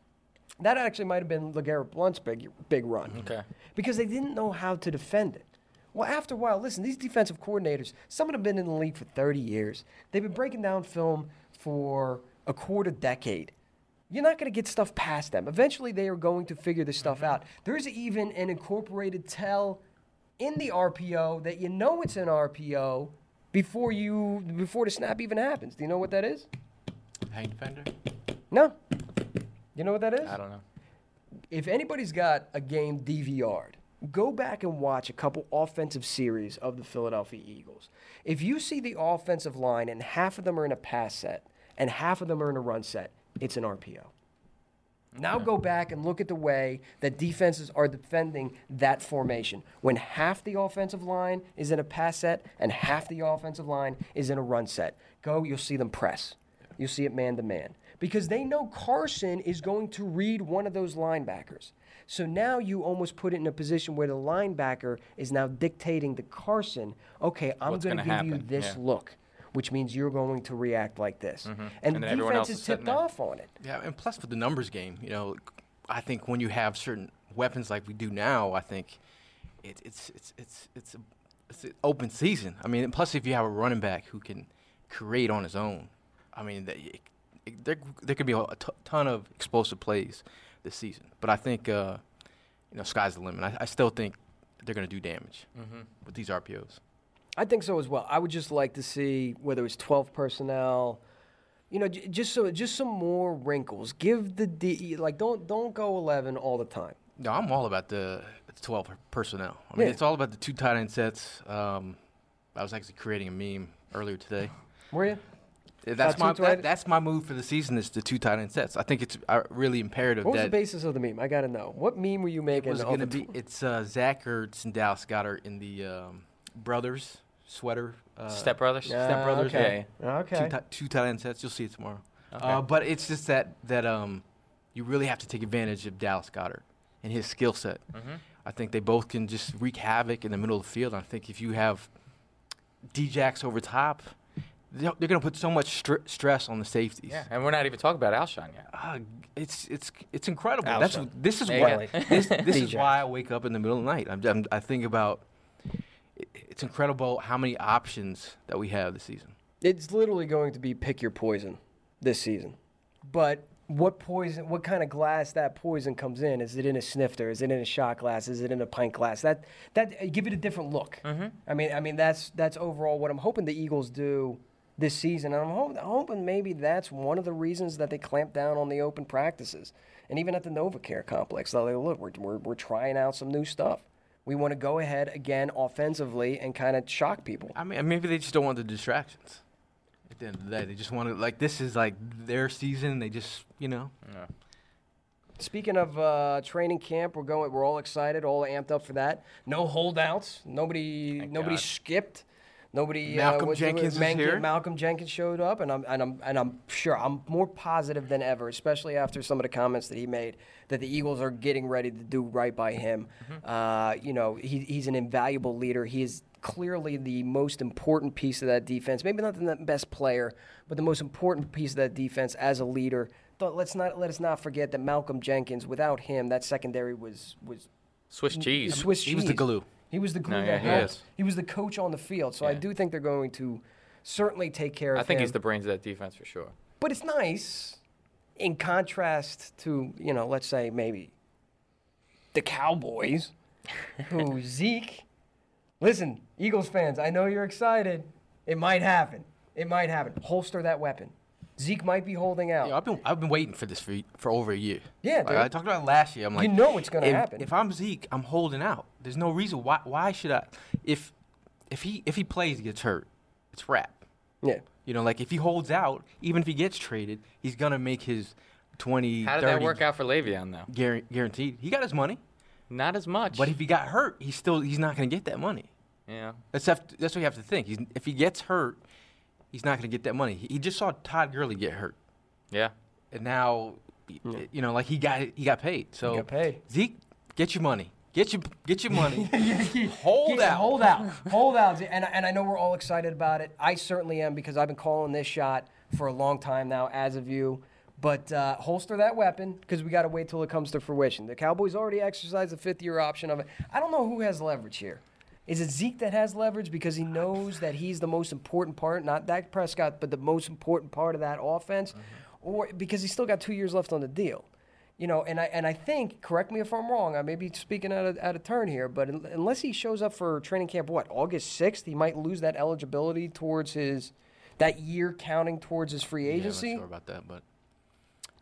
That actually might have been LeGarrette Blunt's big, big run. Okay. Because they didn't know how to defend it. Well, after a while, listen, these defensive coordinators, some of them have been in the league for 30 years. They've been breaking down film for a quarter decade. You're not going to get stuff past them. Eventually, they are going to figure this stuff out. There's even an incorporated tell in the RPO that you know it's an RPO before you before the snap even happens. Do you know what that is? Hang defender. No. You know what that is? I don't know. if anybody's got a game DVR'd, go back and watch a couple offensive series of the Philadelphia Eagles. If you see the offensive line and half of them are in a pass set and half of them are in a run set, it's an RPO. Now go back and look at the way that defenses are defending that formation. When half the offensive line is in a pass set and half the offensive line is in a run set, go, you'll see them press. You'll see it man to man. Because they know Carson is going to read one of those linebackers. So now you almost put it in a position where the linebacker is now dictating to Carson, okay, I'm going to give you this yeah. look, which means you're going to react like this. And, And the then everyone else defense is is sitting tipped there. off on it. Yeah, and plus for the numbers game, you know, I think when you have certain weapons like we do now, I think it, it's it's it's it's a, it's an open season. I mean, plus if you have a running back who can create on his own, I mean, that it, it, there there could be a, a t- ton of explosive plays this season. But I think uh, you know, sky's the limit. I, I still think they're going to do damage with these RPOs. I think so as well. I would just like to see whether it's 12 personnel, you know, j- just so just some more wrinkles. Give the D like don't don't go 11 all the time. No, I'm all about the the 12 personnel. I mean, Yeah. it's all about the two tight end sets. Um, I was actually creating a meme earlier today. Were you? That's my that, that's my move for the season is the two tight end sets. I think it's uh, really imperative What was the basis of the meme? I got to know. What meme were you making? it was going to be. tw- It's uh, Zach Ertz and Dallas Goedert in the um, brothers sweater. Uh, Step Brothers. Step Brothers. okay. yeah. Okay. Two, ti- two tight end sets. You'll see it tomorrow. Uh, but it's just that that um, you really have to take advantage of Dallas Goedert and his skill set. Mm-hmm. I think they both can just wreak havoc in the middle of the field. I think if you have Djax over top, they're, they're going to put so much str- stress on the safeties. Yeah, and we're not even talking about Alshon yet. Uh, it's it's it's incredible. Alshon. That's this is There why this, this is why I wake up in the middle of the night. I'm, I'm, I think about it- it's incredible how many options that we have this season. It's literally going to be pick your poison this season. But what poison, what kind of glass that poison comes in? Is it in a snifter? Is it in a shot glass? Is it in a pint glass? That that uh, give it a different look. Mm-hmm. I mean, I mean that's that's overall what I'm hoping the Eagles do this season, and I'm hoping, hoping maybe that's one of the reasons that they clamp down on the open practices, and even at the NovaCare complex. They're like, look, we're, we're we're trying out some new stuff. We want to go ahead again offensively and kind of shock people. I mean, maybe they just don't want the distractions. At the end of the day, they just want to like this is like their season. They just you know Speaking of uh, training camp, we're going. We're all excited, all amped up for that. No holdouts. Nobody. Thank nobody God. skipped. Nobody. Malcolm uh, what's the- Jenkins is Malcolm- here. Malcolm Jenkins showed up, and I'm and I'm and I'm sure I'm more positive than ever, especially after some of the comments that he made that the Eagles are getting ready to do right by him. Mm-hmm. Uh, you know, he, he's an invaluable leader. He is clearly the most important piece of that defense. Maybe not the best player, but the most important piece of that defense as a leader. But let's not let us not forget that Malcolm Jenkins. Without him, that secondary was was Swiss cheese. Swiss cheese. he was the glue. He was the glue. No, that he helped. is. He was the coach on the field. So I do think they're going to certainly take care of him. I think him. he's the brains of that defense for sure. But it's nice, in contrast to you know, let's say maybe the Cowboys, who Zeke. Listen, Eagles fans, I know you're excited. It might happen. It might happen. Holster that weapon. Zeke might be holding out. Yeah, I've been I've been waiting for this for for over a year. Yeah, like, dude. I talked about it last year. I'm like, You know it's gonna if- happen. If I'm Zeke, I'm holding out. There's no reason why why should I? If if he if he plays, he gets hurt, it's wrap. yeah. You know, like if he holds out, even if he gets traded, he's gonna make his 20, How did 30 that work out for Le'Veon though? guar- guaranteed. He got his money, Not as much. but if he got hurt, he's still he's not gonna get that money. yeah. That's have that's what you have to think. He's, if he gets hurt, he's not gonna get that money. He, he just saw Todd Gurley get hurt. Yeah. and now y- you know like he got he got paid. So got paid. Zeke, get your money. Get your get your money. hold Yeah, out. Hold out. hold out. And, and I know we're all excited about it. I certainly am because I've been calling this shot for a long time now, as of you. But uh, holster that weapon because we got to wait till it comes to fruition. The Cowboys already exercised the fifth year option of it. I don't know who has leverage here. Is it Zeke that has leverage because he knows that he's the most important part, not Dak Prescott, but the most important part of that offense, mm-hmm. or because he's still got two years left on the deal? You know, and I and I think, correct me if I'm wrong, I may be speaking out of, out of turn here, but un- unless he shows up for training camp, what August sixth, he might lose that eligibility towards his that year counting towards his free agency. Yeah, I'm not sure about that, but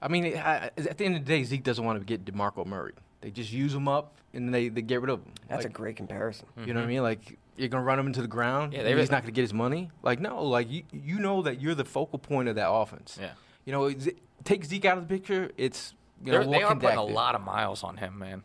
I mean, I- at the end of the day, Zeke doesn't want to get DeMarco Murray. They just use them up and they, they get rid of them. That's Like, a great comparison. You know what I mm-hmm. mean? Like you're gonna run him into the ground. Yeah, Yeah, they he's re- not gonna get his money. Like no, like you you know that you're the focal point of that offense. Yeah. You know, Z- take Zeke out of the picture. It's you know They're, they are walking putting a lot of miles on him, man.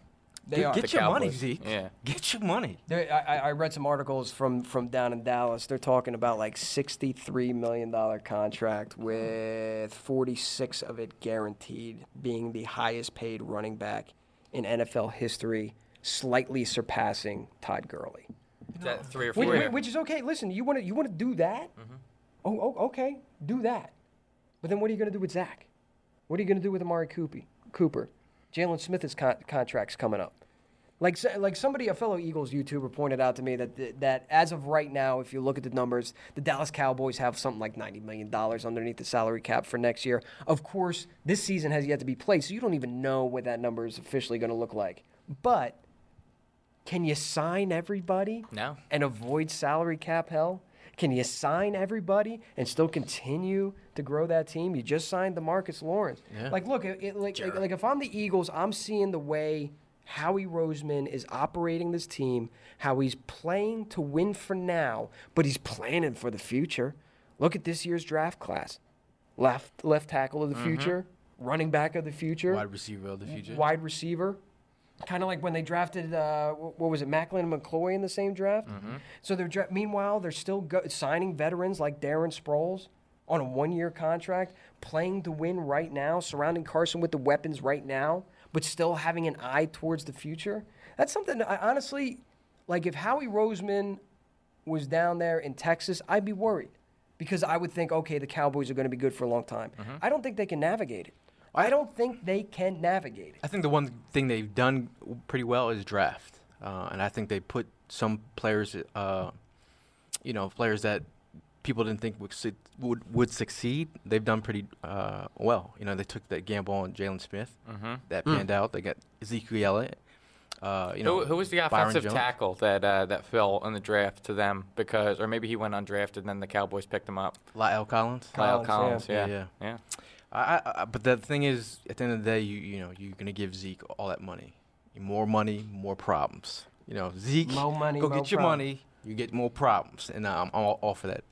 They Get, get The your money, Zeke. Yeah. Get your money. There, I, I- I read some articles from, from down in Dallas. They're talking about like $63 million contract with 46 of it guaranteed, being the highest paid running back in NFL history, slightly surpassing Todd Gurley. Is that three or Which, four? which- which is okay. Listen, you want to you want to do that? Mm-hmm. Oh, oh, okay, do that. But then what are you going to do with Zach? What are you going to do with Amari Cooper? Cooper, Jaylon Smith's con- contract's coming up. Like like somebody, a fellow Eagles YouTuber pointed out to me that th- that as of right now, if you look at the numbers, the Dallas Cowboys have something like ninety million dollars underneath the salary cap for next year. Of course, this season has yet to be played, so you don't even know what that number is officially going to look like. But can you sign everybody? No. And avoid salary cap hell? Can you sign everybody and still continue to grow that team? You just signed DeMarcus Lawrence. Yeah. Like, look, it, it- like, like, like if I'm the Eagles, I'm seeing the way Howie Roseman is operating this team, how he's playing to win for now, but he's planning for the future. Look at this year's draft class. Left left tackle of the future, running back of the future Wide receiver of the future. wide receiver. Kind of like when they drafted, uh, what was it, Maclin and McCoy in the same draft. So they're dra- meanwhile they're still go- signing veterans like Darren Sproles on a one-year contract, playing to win right now, surrounding Carson with the weapons right now, but still having an eye towards the future. That's something I honestly, like if Howie Roseman was down there in Texas, I'd be worried because I would think, okay, the Cowboys are going to be good for a long time. I don't think they can navigate it. I don't think they can navigate it. I think the one thing they've done pretty well is draft, uh, and I think they put some players, uh, you know, players that people didn't think would su- would, would succeed. They've done pretty uh, well. You know, they took that gamble on Jaylon Smith. That panned out. They got Ezekiel Elliott. Uh, you know, Who, who was the offensive tackle that uh, that fell in the draft to them because, or maybe he went undrafted and then the Cowboys picked him up? La'el Collins. La'el Collins, Collins, yeah. yeah, Yeah, yeah. I, I, I, but the thing is, at the end of the day, you you know you're gonna give Zeke all that money, more money, more problems. You know, Zeke, Mo money, go mo get your problem. money, you get more problems, and I'm all, all for that.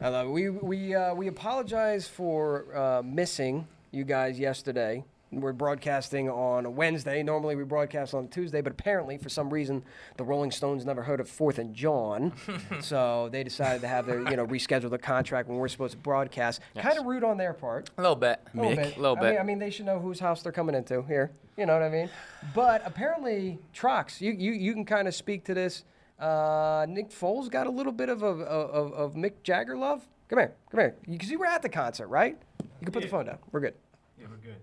I love it. We we uh, we apologize for uh, missing you guys yesterday. We're broadcasting on a Wednesday. Normally we broadcast on Tuesday, but apparently for some reason the Rolling Stones never heard of Fourth and John, so they decided to have their you know reschedule the contract when we're supposed to broadcast. Kind of rude on their part. A little bit. A little Mick. bit. A little I bit. Mean, I mean, they should know whose house they're coming into here. You know what I mean? But apparently, Trox, you, you, you can kind of speak to this. Uh, Nick Foles got a little bit of, a, of, of Mick Jagger love. Come here. Come here. Because you were at the concert, right? You can put the phone down. We're good. Yeah, we're good.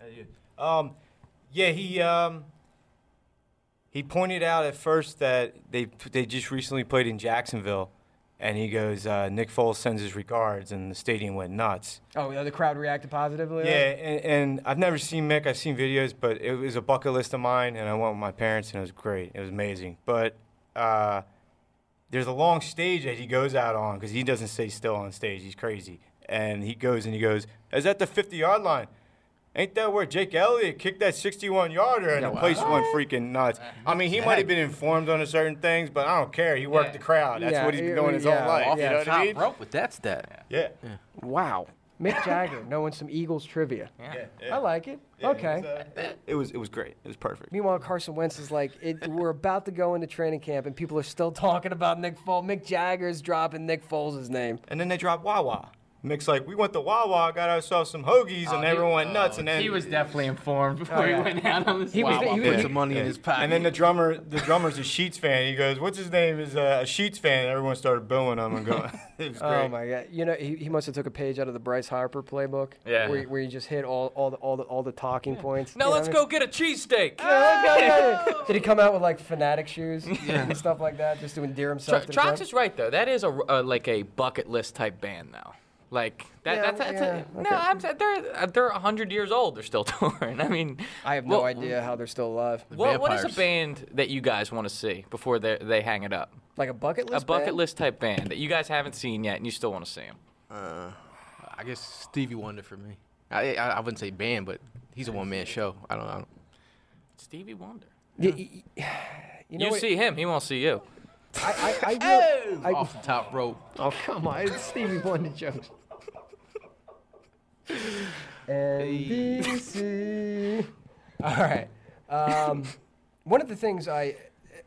Uh, yeah. Um, yeah, he um, he pointed out at first that they they just recently played in Jacksonville, and he goes, uh, Nick Foles sends his regards, and the stadium went nuts. Oh, yeah, the crowd reacted positively? Yeah, and, and I've never seen Mick. I've seen videos, but it was a bucket list of mine, and I went with my parents, and it was great. It was amazing. But uh, there's a long stage that he goes out on because he doesn't stay still on stage. He's crazy, and he goes and he goes, "Is that the 50 yard line?" Ain't that where Jake Elliott kicked that 61 yarder and the place went freaking nuts? I mean, he might have been informed on certain things, but I don't care. He worked Yeah. the crowd. That's Yeah, what he's been yeah, doing his yeah, whole life. yeah. You know what I Top mean? rope with that stat. Yeah. Wow. Mick Jagger knowing some Eagles trivia. Yeah, I yeah. like it. Yeah, it okay. was, uh, It was it was great. It was perfect. Meanwhile, Carson Wentz is like, it, we're about to go into training camp, and people are still talking about Nick Foles. Mick Jagger's dropping Nick Foles' name. And then they dropped Wawa. Mick's like, we went to Wawa, got ourselves some hoagies, and everyone went nuts. And then Oh, he was definitely informed before yeah. he went out on this. He was- he Put was- some money in his pocket. and then the drummer, the drummer's a Sheetz fan. He goes, "What's his name?" Is uh, a Sheetz fan. And everyone started booing him and going, "It was great." Oh my god! You know, he, he must have took a page out of the Bryce Harper playbook. Yeah. Where, where you just hit all, all the all the all the talking points. Now You let's what I go get a cheesesteak. mean? Yeah, let's go, yeah, yeah. Did he come out with like Phanatic shoes and stuff like that, just to endear himself? to the Trox crowd? is right though. That is a, a like a bucket list type band though. Like that. Yeah, that's, that's yeah, a, okay. no. I'm saying they're they're hundred years old. They're still touring. I mean, I have no well, idea how they're still alive. What, what is a band that you guys want to see before they they hang it up? Like a bucket list. a bucket band? list type band that you guys haven't seen yet and you still want to see them. Uh, I guess Stevie Wonder for me. I, I, I wouldn't say band, but he's a one man show. I don't know. Stevie Wonder. Y- y- y- You know You what? see him, he won't see you. I, I, I, will- oh. I, Off the top rope. Oh come on! It's Stevie Wonder jokes. NBC. All right. Um, one of the things I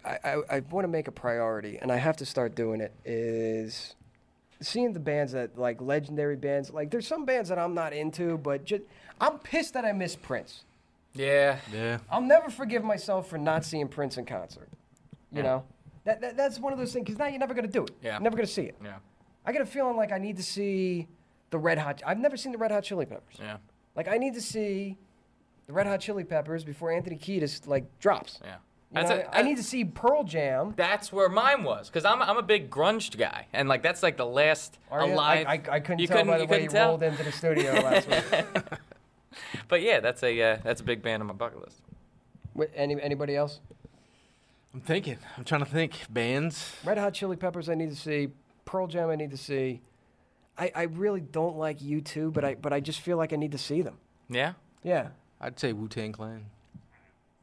I, I, I want to make a priority, and I have to start doing it, is seeing the bands that like legendary bands. Like there's some bands that I'm not into, but just I'm pissed that I missed Prince. Yeah. Yeah. I'll never forgive myself for not seeing Prince in concert. You know, that, that that's one of those things because now you're never gonna do it. Yeah. You're never gonna see it. Yeah. I get a feeling like I need to see the Red Hot. I've never seen the Red Hot Chili Peppers. Yeah. Like I need to see the Red Hot Chili Peppers before Anthony Kiedis like drops. Yeah. You know, a- I need to see Pearl Jam. That's where mine was, cause I'm I'm a big grunge guy, and like that's like the last Are you? alive. I, I, I couldn't you tell by the you way couldn't you tell? rolled into the studio last week. But yeah, that's a uh, that's a big band on my bucket list. Wait, Any, anybody else? I'm thinking. I'm trying to think. Bands. Red Hot Chili Peppers. I need to see Pearl Jam. I need to see. I, I really don't like U2, but I but I just feel like I need to see them. Yeah. Yeah, I'd say Wu Tang Clan.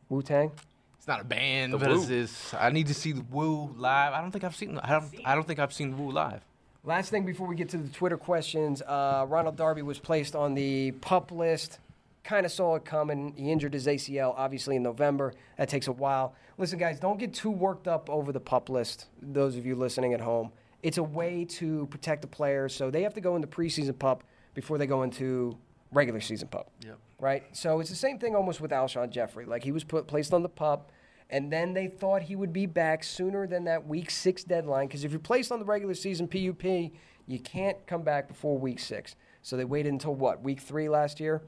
Wu Tang. It's not a band, The but Wu. it's, it's, I need to see the Wu live. I don't think I've seen. I don't. I don't think I've seen Wu live. Last thing before we get to the Twitter questions, uh, Ronald Darby was placed on the pup list. Kind of saw it coming. He injured his ACL, obviously, in November. That takes a while. Listen, guys, don't get too worked up over the pup list, those of you listening at home. It's a way to protect the players, so they have to go into preseason pup before they go into regular season pup. Yep. Right? So it's the same thing almost with Alshon Jeffery. Like, he was put, placed on the pup, and then they thought he would be back sooner than that week six deadline. Because if you're placed on the regular season PUP, you can't come back before week six. So they waited until what, week three last year?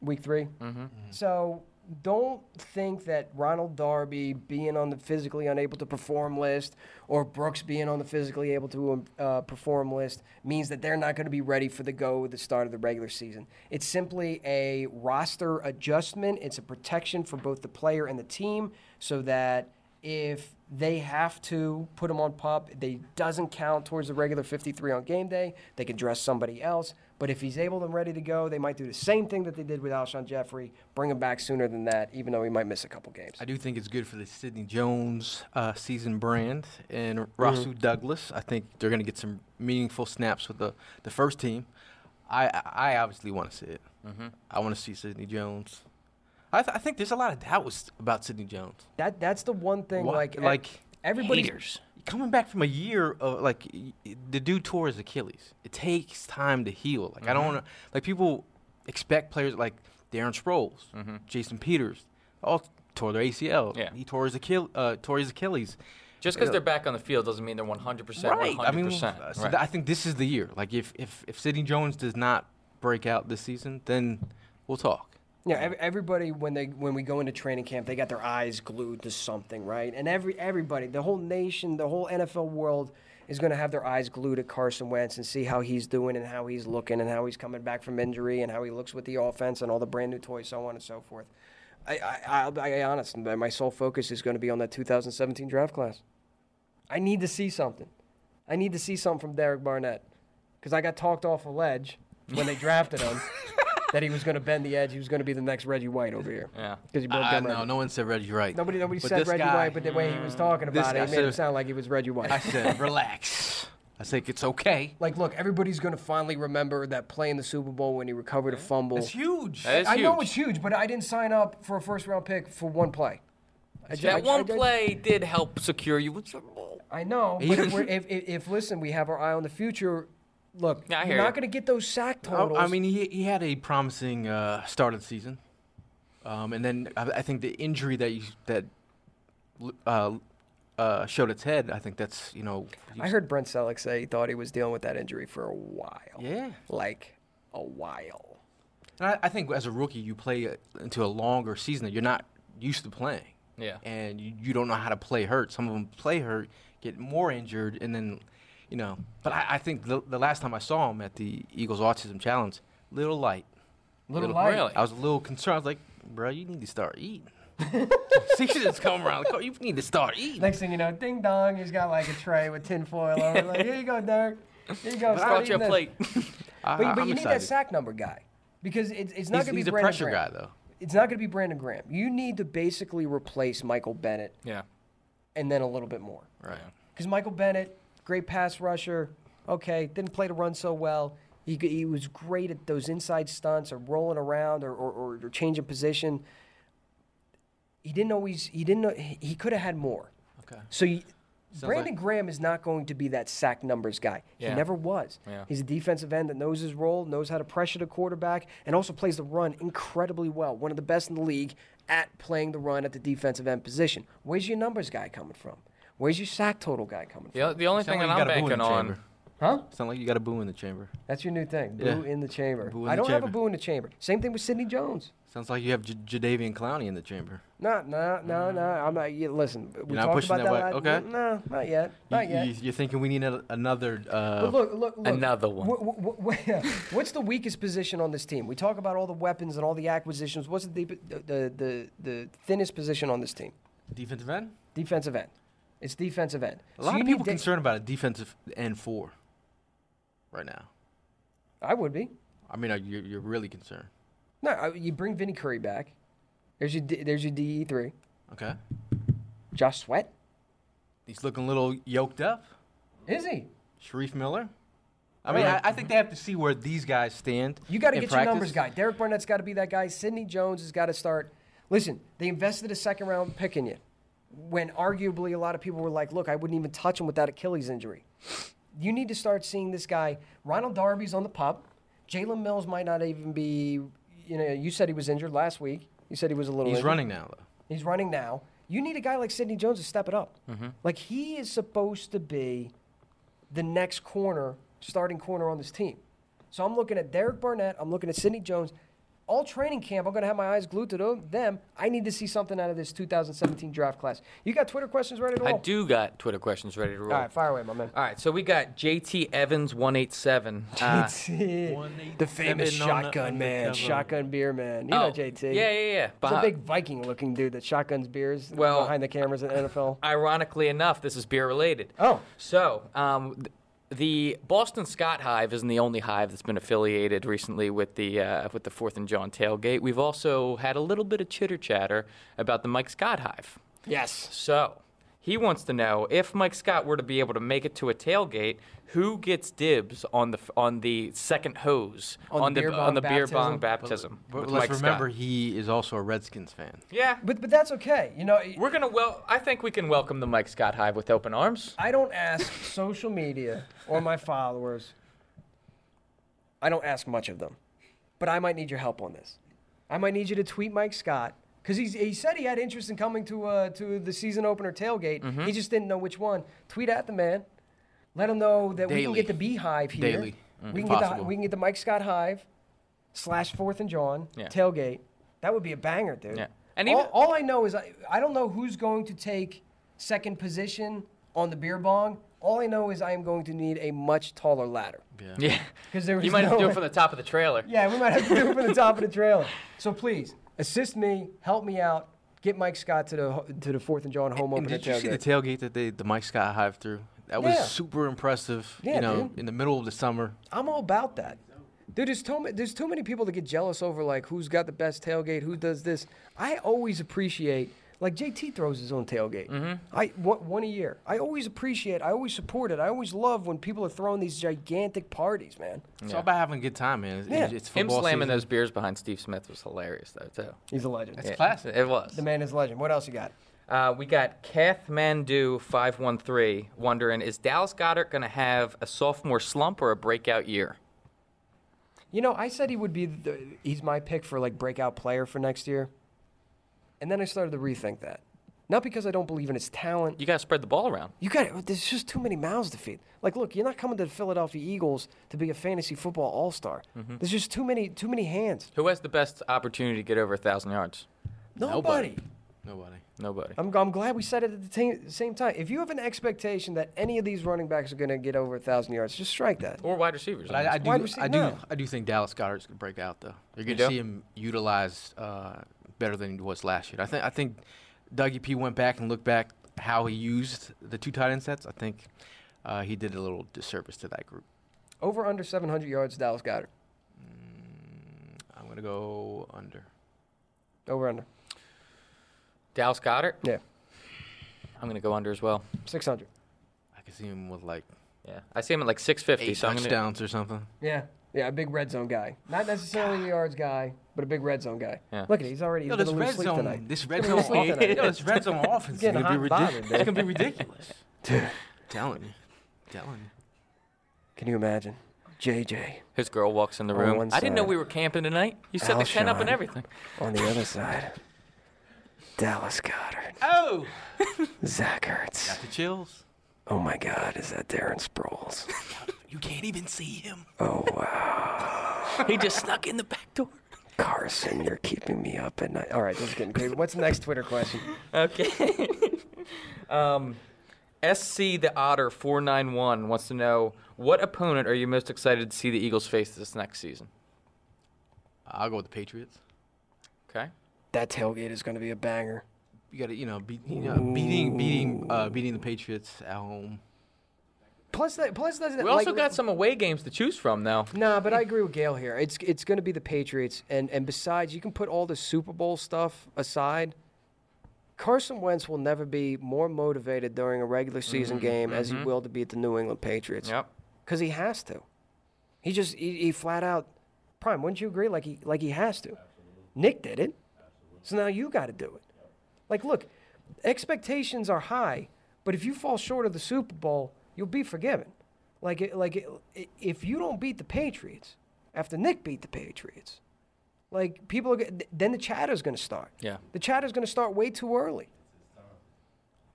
Week 3 mm-hmm. So don't think that Ronald Darby being on the physically unable to perform list or Brooks being on the physically able to uh, perform list means that they're not going to be ready for the go at the start of the regular season. It's simply a roster adjustment. It's a protection for both the player and the team so that if they have to put him on pup, they doesn't count towards the regular 53 on game day. They can dress somebody else. But if he's able and ready to go, they might do the same thing that they did with Alshon Jeffery, bring him back sooner than that, even though he might miss a couple games. I do think it's good for the Sidney Jones uh, season brand and Rasul Douglas. I think they're going to get some meaningful snaps with the, the first team. I I obviously want to see it. I want to see Sidney Jones. I, th- I think there's a lot of doubt about Sidney Jones. That that's the one thing. Why- Like like everybody. Haters. Coming back from a year of like the dude tore his Achilles. It takes time to heal. Like I don't want to like people expect players like Darren Sproles, Jason Peters, all tore their ACL. Yeah. he tore his Achilles. Uh, tore his Achilles. Just because they're back on the field doesn't mean they're 100 percent. Right. 100 I mean, uh, so th- I think this is the year. Like if if if Sidney Jones does not break out this season, then we'll talk. Yeah, ev- everybody when they when we go into training camp, they got their eyes glued to something, right? And every everybody, the whole nation, the whole NFL world is going to have their eyes glued at Carson Wentz and see how he's doing and how he's looking and how he's coming back from injury and how he looks with the offense and all the brand new toys, so on and so forth. I I I'll be honest, my my sole focus is going to be on that 2017 draft class. I need to see something. I need to see something from Derek Barnett because I got talked off a ledge when they drafted him. That he was going to bend the edge. He was going to be the next Reggie White over here. Yeah. Because he broke Uh, down no, Reggie. no one said Reggie White. Nobody, nobody But said Reggie guy- White, but the way he was talking about it, it made him said- sound like he was Reggie White. I said relax. I think it's okay. like, look, everybody's going to finally remember that play in the Super Bowl when he recovered a fumble. It's huge. That is I know huge. it's huge, but I didn't sign up for a first round pick for one play. I ju- I- That one I- I- play did help secure you. with Super Bowl. I know, but if, if, if, if listen, we have our eye on the future. Look, Yeah, I you're hear not you. going to get those sack totals. I mean, he, he had a promising uh, start of the season, um, and then I, I think the injury that you that uh, uh, showed its head. I think that's you know. I heard Brent Celek say he thought he was dealing with that injury for a while. Yeah. like a while. And I, I think as a rookie, you play uh, into a longer season that you're not used to playing. Yeah. And you, you don't know how to play hurt. Some of them play hurt, get more injured, and then, you know. But I, I think the, the last time I saw him at the Eagles Autism Challenge, little light. Little light. Really? I was a little concerned. I was like, bro, you need to start eating. Season's coming around. Like, oh, you need to start eating. Next thing you know, ding dong, he's got like a tray with tin foil over. it. Like, here you go, Derek. Here you go. start Brought you eating a this." plate. I, But, but you need that sack number guy because it's, it's not going to be he's a Brandon pressure Graham. guy, though. It's not going to be Brandon Graham. You need to basically replace Michael Bennett yeah. and then a little bit more. Right. Because Michael Bennett, great pass rusher. Okay, didn't play to run so well. He, he was great at those inside stunts or rolling around or, or, or, changing position. He didn't always. He didn't. know He, he could have had more. Okay. So you, Sounds Brandon like- Graham is not going to be that sack numbers guy. Yeah. He never was. Yeah. He's a defensive end that knows his role, knows how to pressure the quarterback, and also plays the run incredibly well. One of the best in the league at playing the run at the defensive end position. Where's your numbers guy coming from? Where's your sack total guy coming from? The, the only thing like that you I'm got a boo in banking the on. chamber. Huh? Sound like you got a boo in the chamber. That's your new thing. Boo Yeah. in the chamber. Boo in I the don't have a boo in the chamber. Same thing with Sidney Jones. Sounds like you have J- Jadeveon Clowney in the chamber. No, no, no, no. I'm not. You, listen, we not talked pushing about that that. way? Okay. No, not yet. You, Not yet. you, you're thinking we need a, another. Uh, But look, look, look. Another one. Wh- wh- wh- what's the weakest position on this team? We talk about all the weapons and all the acquisitions. What's the deep, the, the the the thinnest position on this team? defensive end. Defensive end. It's defensive end. A So lot of people da- concerned about a defensive end four. Right now, I would be. I mean, you, you're really concerned. No, I- you bring Vinny Curry back. There's your D, there's your DE three. Okay, Josh Sweat. he's looking a little yoked up. Is he? Shareef Miller. I mean, I, I think they have to see where these guys stand. You got to get practice. your numbers guy. Derek Barnett's got to be that guy. Sidney Jones has got to start. Listen, they invested a second round pick in you when arguably a lot of people were like, look, I wouldn't even touch him with that Achilles injury. You need to start seeing this guy. Ronald Darby's on the pup. Jalen Mills might not even be, you know, you said he was injured last week. You said he was a little He's injured. running now, though. He's running now. You need a guy like Sidney Jones to step it up. Mm-hmm. Like he is supposed to be the next corner, starting corner on this team. So I'm looking at Derek Barnett. I'm looking at Sidney Jones. All training camp, I'm going to have my eyes glued to them. I need to see something out of this 2017 draft class. You got Twitter questions ready to roll? I do got Twitter questions ready to roll. All right, fire away, my man. All right, so we got JT Evans one eight seven. Uh, the famous Seven on the shotgun man, shotgun beer man. You oh, know JT. Yeah, yeah, yeah. He's a big Viking-looking dude that shotguns beers Well- behind the cameras at NFL. Ironically enough, this is beer related. Oh. So, um, th- the Boston Scott Hive isn't the only hive that's been affiliated recently with the uh, with the Fourth and John tailgate. We've also had a little bit of chitter chatter about the Mike Scott Hive. Yes. So he wants to know if Mike Scott were to be able to make it to a tailgate, who gets dibs on the on the second hose On the beer bong on the beer baptism? bong baptism? But with let's Mike remember Scott. he is also a Redskins fan. Yeah, But but that's okay. You know, we're gonna well. I think we can welcome the Mike Scott Hive with open arms. I don't ask social media or my followers. I don't ask much of them, but I might need your help on this. I might need you to tweet Mike Scott because he said he had interest in coming to uh, to the season opener tailgate. Mm-hmm. He just didn't know which one. Tweet at the man. Let them know that we can get the Beehive here. Daily, We mm-hmm. can get the, we can get the Mike Scott Hive slash Fourth and John Yeah. tailgate. That would be a banger, dude. Yeah. And all, even- all I know is I, I don't know who's going to take second position on the beer bong. All I know is I am going to need a much taller ladder. Yeah, 'Cause there was you might have to do it from the top of the trailer. Yeah, we might have to do it from the top of the trailer. So please assist me, help me out, get Mike Scott to the to the Fourth and John home And opener did you see the tailgate. tailgate that they the Mike Scott Hive threw? That was Yeah. super impressive. Yeah, you know, dude. in the middle of the summer. I'm all about that. Dude, there's too, there's too many people that get jealous over like who's got the best tailgate, who does this. I always appreciate like JT throws his own tailgate. Mm-hmm. I one, one a year. I always appreciate. I always support it. I always love when people are throwing these gigantic parties, man. It's all about having a good time, man. It's, Yeah. it's Him slamming season. those beers behind Steve Smith was hilarious, though, too. He's a legend. It's classic. It was. The man is a legend. What else you got? Uh, we got Kathmandu five one three wondering is Dallas Goedert going to have a sophomore slump or a breakout year? You know, I said he would be. The, he's my pick for like breakout player for next year, and then I started to rethink that. Not because I don't believe in his talent. You got to spread the ball around. You got there's just too many mouths to feed. Like, look, you're not coming to the Philadelphia Eagles to be a fantasy football all star. There's just too many too many hands. Who has the best opportunity to get over a thousand yards? Nobody. Nobody. Nobody. Nobody. I'm, I'm glad we said it at the ta- same time. If you have an expectation that any of these running backs are going to get over a thousand yards, just strike that. Or wide receivers. I, I do, Wide receiver- I do, no. I do think Dallas Goedert's gonna break out though. You're gonna do? see him utilized uh, better than he was last year. I think, I think Dougie P went back and looked back how he used the two tight end sets. I think uh, he did a little disservice to that group. Over under 700 yards, Dallas Goedert. I'm gonna go under. Over under. Dallas Goedert. Yeah, I'm going to go under as well. 600. I can see him with like Yeah, I see him at like 650. eight so I'm gonna, touchdowns or something. Yeah, yeah, a big red zone guy. Not necessarily a yards guy, but a big red zone guy. Yeah. Look at it, he's already he's Yo, gonna this lose red sleep zone, tonight. this red zone, gonna tonight. yo, this red zone offense is getting gonna hot be and bothered, ridiculous. It's gonna be ridiculous. telling you, telling you. Can you imagine? JJ His girl walks in the On room. one I didn't know side. we were camping tonight. You set the tent up and Alshon. everything. on the other side. Dallas Goedert. Oh, Zach Ertz. got the chills. Oh my God, is that Darren Sproles? You can't even see him. Oh wow. he just snuck in the back door. Carson, you're keeping me up at night. All right, this is getting crazy. What's the next Twitter question? Okay. um, SC the Otter four nine one wants to know what opponent are you most excited to see the Eagles face this next season? I'll go with the Patriots. Okay. That tailgate is going to be a banger. You got to, you know, beat, you know, beating, beating, uh, beating the Patriots at home. Plus, that plus that. We also got some away games to choose from, though. Nah, but I agree with Gail here. It's it's going to be the Patriots, and and besides, you can put all the Super Bowl stuff aside. Carson Wentz will never be more motivated during a regular season game as he will to beat the New England Patriots. Yep. because he has to. He just he, he flat out prime. Wouldn't you agree? Like he like he has to. Nick did it, so now you got to do it. Like, look, expectations are high, but if you fall short of the Super Bowl, you'll be forgiven. Like like if you don't beat the Patriots after Nick beat the Patriots, like people are then the chatter's going to start. Yeah. the chatter's going to start way too early.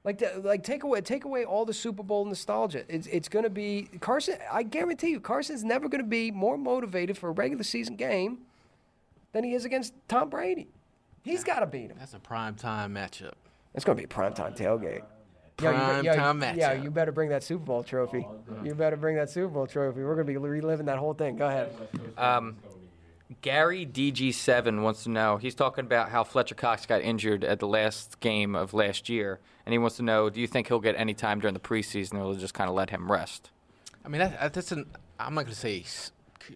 Like, the, like take away take away all the Super Bowl nostalgia. It's it's going to be Carson. I guarantee you, Carson's never going to be more motivated for a regular season game than he is against Tom Brady. He's got to beat him. That's a prime time matchup. It's going to be a primetime tailgate. Yo, you be- Prime yo, time Yeah, you better bring that Super Bowl trophy. You better bring that Super Bowl trophy. We're going to be reliving that whole thing. Go ahead. Um, Gary DG7 wants to know. He's talking about how Fletcher Cox got injured at the last game of last year, and he wants to know: Do you think he'll get any time during the preseason, or will just kind of let him rest? I mean, that, that's an. I'm not gonna say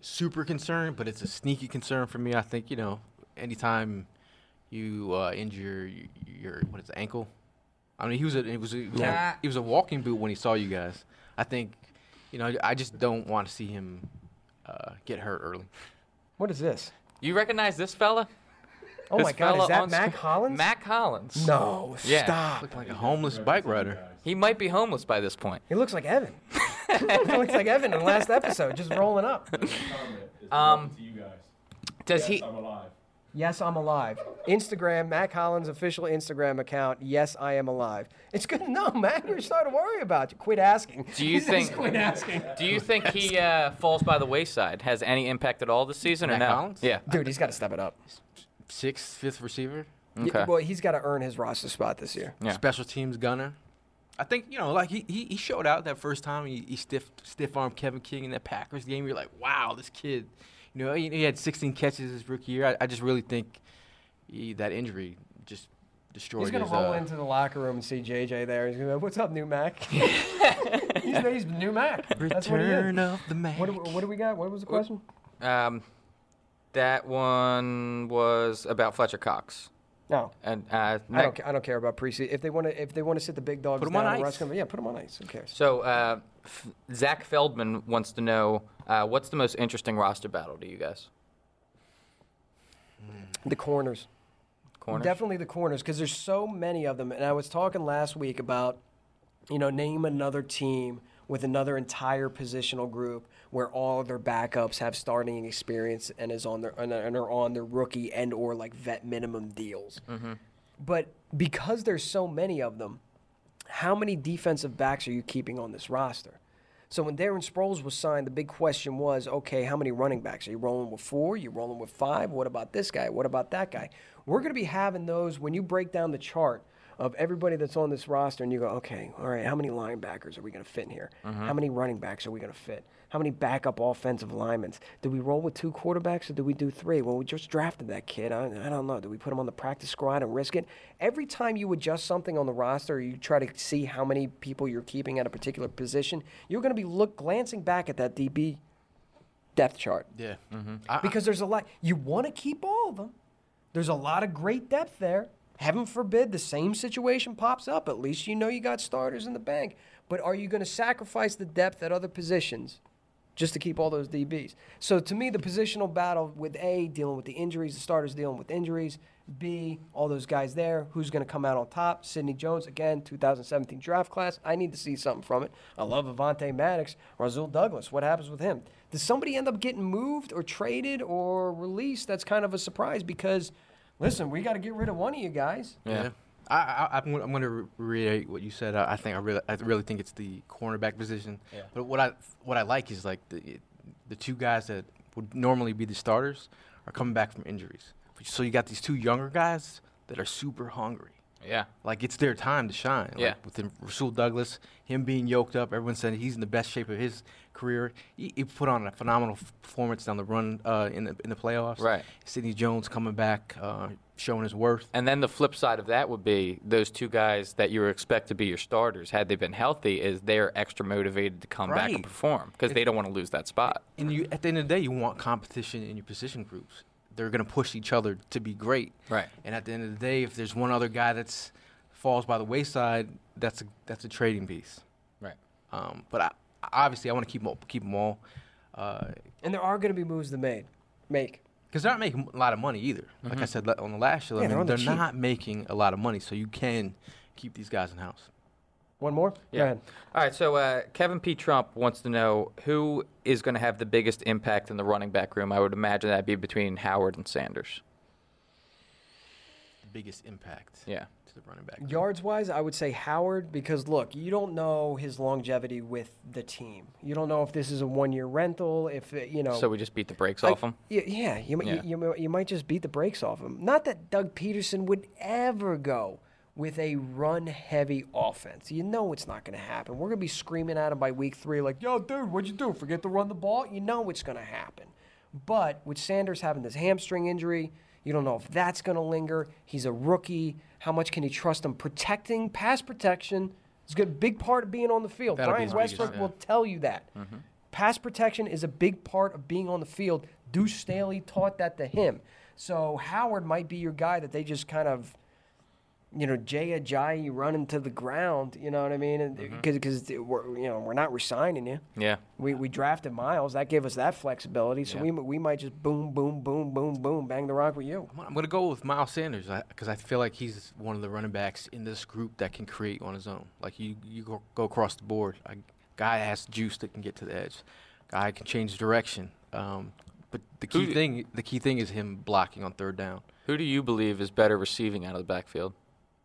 super concern, but it's a sneaky concern for me. I think you know, anytime you uh, injure your, your what is it, ankle. I mean, he was a he was a, he was a- he was a walking boot when he saw you guys. I think, you know, I just don't want to see him uh, get hurt early. What is this? You recognize this fella? Oh This my God, is that Mack Hollins? Mack Hollins. No, Yeah. stop. Looking like a homeless bike rider. He might be homeless by this point. He looks like Evan. he looks like Evan in the last episode, just rolling up. Um, does he? Yes, I'm alive. Instagram, Mack Hollins official Instagram account. Yes, I am alive. It's good to know, man. You're starting to worry about you. Quit asking. Do you think- Quit asking. Do you think he uh, falls by the wayside? Has any impact at all this season or Mac no? Hollins? Yeah. Dude, he's got to step it up. Sixth, fifth receiver, Okay. Well, he's got to earn his roster spot this year. Yeah. special teams gunner. I think you know, like he, he, he showed out that first time. He, he stiff stiff armed Kevin King in that Packers game. You're like, wow, this kid. You know, he, had 16 catches his rookie year. I, I just really think he, that injury just destroyed He's gonna his. roll uh, into the locker room and see JJ there. He's gonna go, "What's up, new Mac?" he's, he's new Mac. That's what he is. Return of the Mac. What do, what do we got? What was the question? Um, that one was about Fletcher Cox. No, And uh, I don't. I don't care about preseason. If they want to, if they want to sit the big dogs Put down on ice. yeah, put them on ice. Who cares? So uh, F- Zach Feldman wants to know uh, what's the most interesting roster battle to you guys? The corners. Corners. Definitely the corners because there's so many of them. And I was talking last week about, you know, name another team with another entire positional group where all of their backups have starting experience and is on their and are and are on their rookie and or like vet minimum deals. But because there's so many of them, how many defensive backs are you keeping on this roster? So when Darren Sproles was signed, the big question was, okay, how many running backs? Are you rolling with four? you rolling with five? What about this guy? What about that guy? We're going to be having those when you break down the chart of everybody that's on this roster and you go, okay, all right, how many linebackers are we going to fit in here? Mm-hmm. How many running backs are we going to fit? How many backup offensive linemen? Do we roll with two quarterbacks or do we do three? Well, we just drafted that kid. I, I don't know. Do we put him on the practice squad and risk it? Every time you adjust something on the roster, or you try to see how many people you're keeping at a particular position, you're going to be look glancing back at that DB depth chart Yeah. Mm-hmm. I- I- because there's a lot. You want to keep all of them. There's a lot of great depth there. Heaven forbid the same situation pops up. At least you know you got starters in the bank. But are you going to sacrifice the depth at other positions just to keep all those DBs? So to me, the positional battle with A, dealing with the injuries, the starters dealing with injuries. B, all those guys there. Who's going to come out on top? Sidney Jones, again, 2017 draft class. I need to see something from it. I love Avonte Maddox. Rasul Douglas. What happens with him? Does somebody end up getting moved or traded or released? That's kind of a surprise because, listen, we got to get rid of one of you guys. Yeah. I, I, I'm gonna- I'm going to reiterate what you said. I, I think I really, I really think it's the cornerback position. Yeah. But what I, what I like is like the, the two guys that would normally be the starters are coming back from injuries. So you got these two younger guys that are super hungry. Yeah. Like it's their time to shine. Yeah. Like with him, Rasul Douglas, him being yoked up, everyone said he's in the best shape of his career. He, he put on a phenomenal performance down the run uh, in the in the playoffs. Right. Sidney Jones coming back, uh, showing his worth. And then the flip side of that would be those two guys that you expect to be your starters, had they been healthy, is they're extra motivated to come back and perform because they don't want to lose that spot. And you, at the end of the day, you want competition in your position groups. They're going to push each other to be great. Right. And at the end of the day, if there's one other guy that's falls by the wayside, that's a that's a trading piece. Right. Um, but I, obviously, I want to keep 'em all, keep them all, And there are going to be moves to made, make. because they're not making a lot of money either. Like I said on the last show, Mm-hmm. Yeah, I they're the they're not making a lot of money, so you can keep these guys in house. One more? Go ahead. All right. So uh, Kevin P. Trump wants to know who is going to have the biggest impact in the running back room. I would imagine that'd be between Howard and Sanders. The biggest impact. Yeah. To the running back. Yards wise, I would say Howard because look, you don't know his longevity with the team. You don't know if this is a one year rental, if it, you know. So we just beat the brakes like, off him. y- Yeah, you, Yeah. You, you, you might just beat the brakes off him. Not that Doug Pederson would ever go with a run heavy offense. You know it's not going to happen. We're going to be screaming at him by week three, like, yo, dude, what'd you do? Forget to run the ball? You know it's going to happen. But with Sanders having this hamstring injury, you don't know if that's going to linger. He's a rookie. How much can you trust him protecting pass protection is a big part of being on the field. That'll Brian his biggest, Westbrook yeah. will tell you that. Mm-hmm. Pass protection is a big part of being on the field. Deuce Staley taught that to him. So Howard might be your guy that they just kind of, you know, Jay Ajayi running to the ground. You know what I mean? Because we're you know we're not resigning you. Yeah. We, we drafted Miles. That gave us that flexibility. So we, we might just boom, boom, boom, boom, boom, bang the rock with you. I'm- I'm going to go with Miles Sanders because I feel like he's one of the running backs in this group that can create on his own. Like you, you go, go across the board. A guy has juice that can get to the edge. Guy can change direction. Um, but the key Who- thing, the key thing is him blocking on third down Who do you believe is better receiving out of the backfield?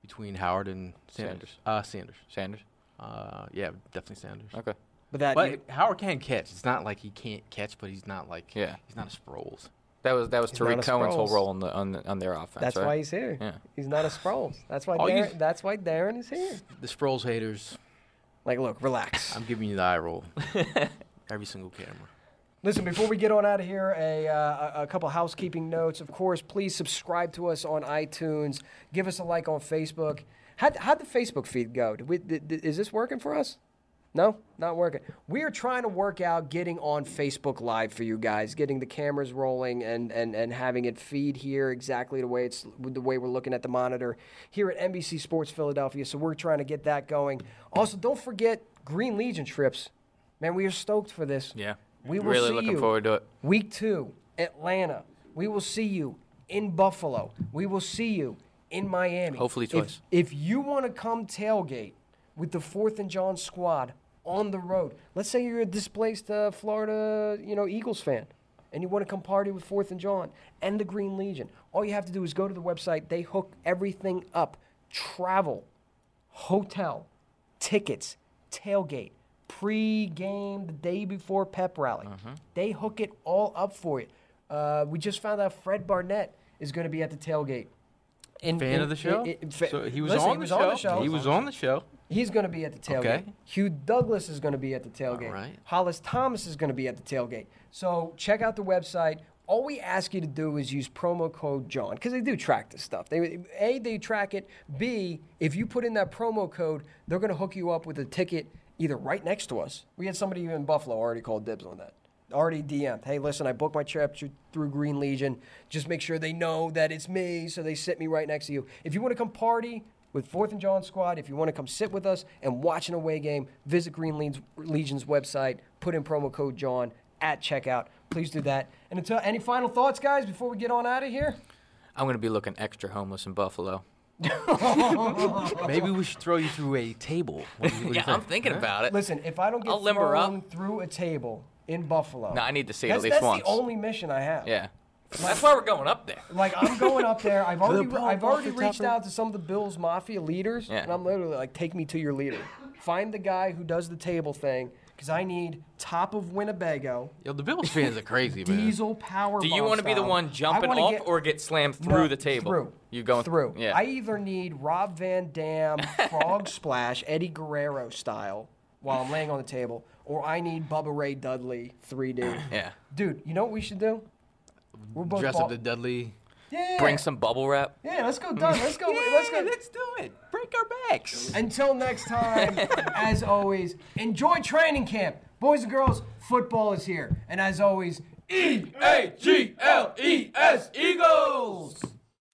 Between Howard and Sanders. Sanders. Uh, Sanders. Sanders. Uh, yeah, definitely Sanders. Okay. But that But Howard can catch. It's not like he can't catch, but he's not like Yeah. he's not a Sproles. That was that was He's not Tarik Cohen's whole role on the on, the, on their offense. that's right? why he's here. Yeah. He's not a Sproles. That's why you- Darren, that's why Darren is here. The Sproles haters, Like, look, relax. I'm giving you the eye roll. Every single camera. Listen, before we get on out of here, a, uh, a couple housekeeping notes. Of course, please subscribe to us on iTunes. Give us a like on Facebook. How'd, how'd the Facebook feed go? We, did, did- is this working for us? No, not working. We are trying to work out getting on Facebook Live for you guys, getting the cameras rolling and, and, and having it feed here exactly the way it's the way we're looking at the monitor here at NBC Sports Philadelphia. So we're trying to get that going. Also, don't forget Green Legion trips. Man, we are stoked for this. Yeah. We will really see looking you forward to it. Week two, Atlanta. We will see you in Buffalo. We will see you in Miami. Hopefully If- twice. If, you want to come tailgate with the Fourth and John squad on the road, let's say you're a displaced uh, Florida, you know, Eagles fan, and you want to come party with Fourth and John and the Green Legion. All you have to do is go to the website. They hook everything up: travel, hotel, tickets, tailgate, pre-game, the day before pep rally. Mm-hmm. They hook it all up for you. Uh, we just found out Fred Barnett is going to be at the tailgate. In, Fan of the show? fa- so he was, listen, on, he the was show. on the show. He was on the show. He's going to be at the tailgate. Okay. Hugh Douglas is going to be at the tailgate. Right. Hollis Thomas is going to be at the tailgate. So check out the website. All we ask you to do is use promo code John because they do track this stuff. They a they track it. B if you put in that promo code, they're going to hook you up with a ticket either right next to us. We had somebody in Buffalo already called dibs on that. Already DM'd. Hey, listen, I booked my trip through Green Legion. Just make sure they know that it's me, so they sit me right next to you. If you want to come party with Fourth and John Squad, if you want to come sit with us and watch an away game, visit Green Legion's, Legion's website. Put in promo code John at checkout. Please do that. And until any final thoughts, guys, before we get on out of here. I'm going to be looking extra homeless in Buffalo. Maybe we should throw you through a table. What do you- what do you Yeah, I'm think? thinking about it. Listen, if I don't get I'll limber up. thrown through a table in Buffalo, No, I need to see it at that's, least that's once. the only mission I have. Yeah. That's why we're going up there. Like I'm going up there. I've already ball I've already the reached top out to some of the Bills Mafia leaders, Yeah. and I'm literally like, take me to your leader. Find the guy who does the table thing, because I need top of Winnebago, Yo, the Bills fans are crazy, man. diesel power. Do you want to be the one jumping off or get slammed through No, the table? Through. You going through? Yeah. I either need Rob Van Dam frog splash Eddie Guerrero style while I'm laying on the table, or I need Bubba Ray Dudley 3D. yeah. Dude, you know what we should do? We're both Dress ball- up the Dudley. Yeah. Bring some bubble wrap. Yeah, let's go done. Let's go. let's go. Let's do it. Break our backs. Until next time, as always, enjoy training camp. Boys and girls, football is here. And as always, E A G L E S Eagles!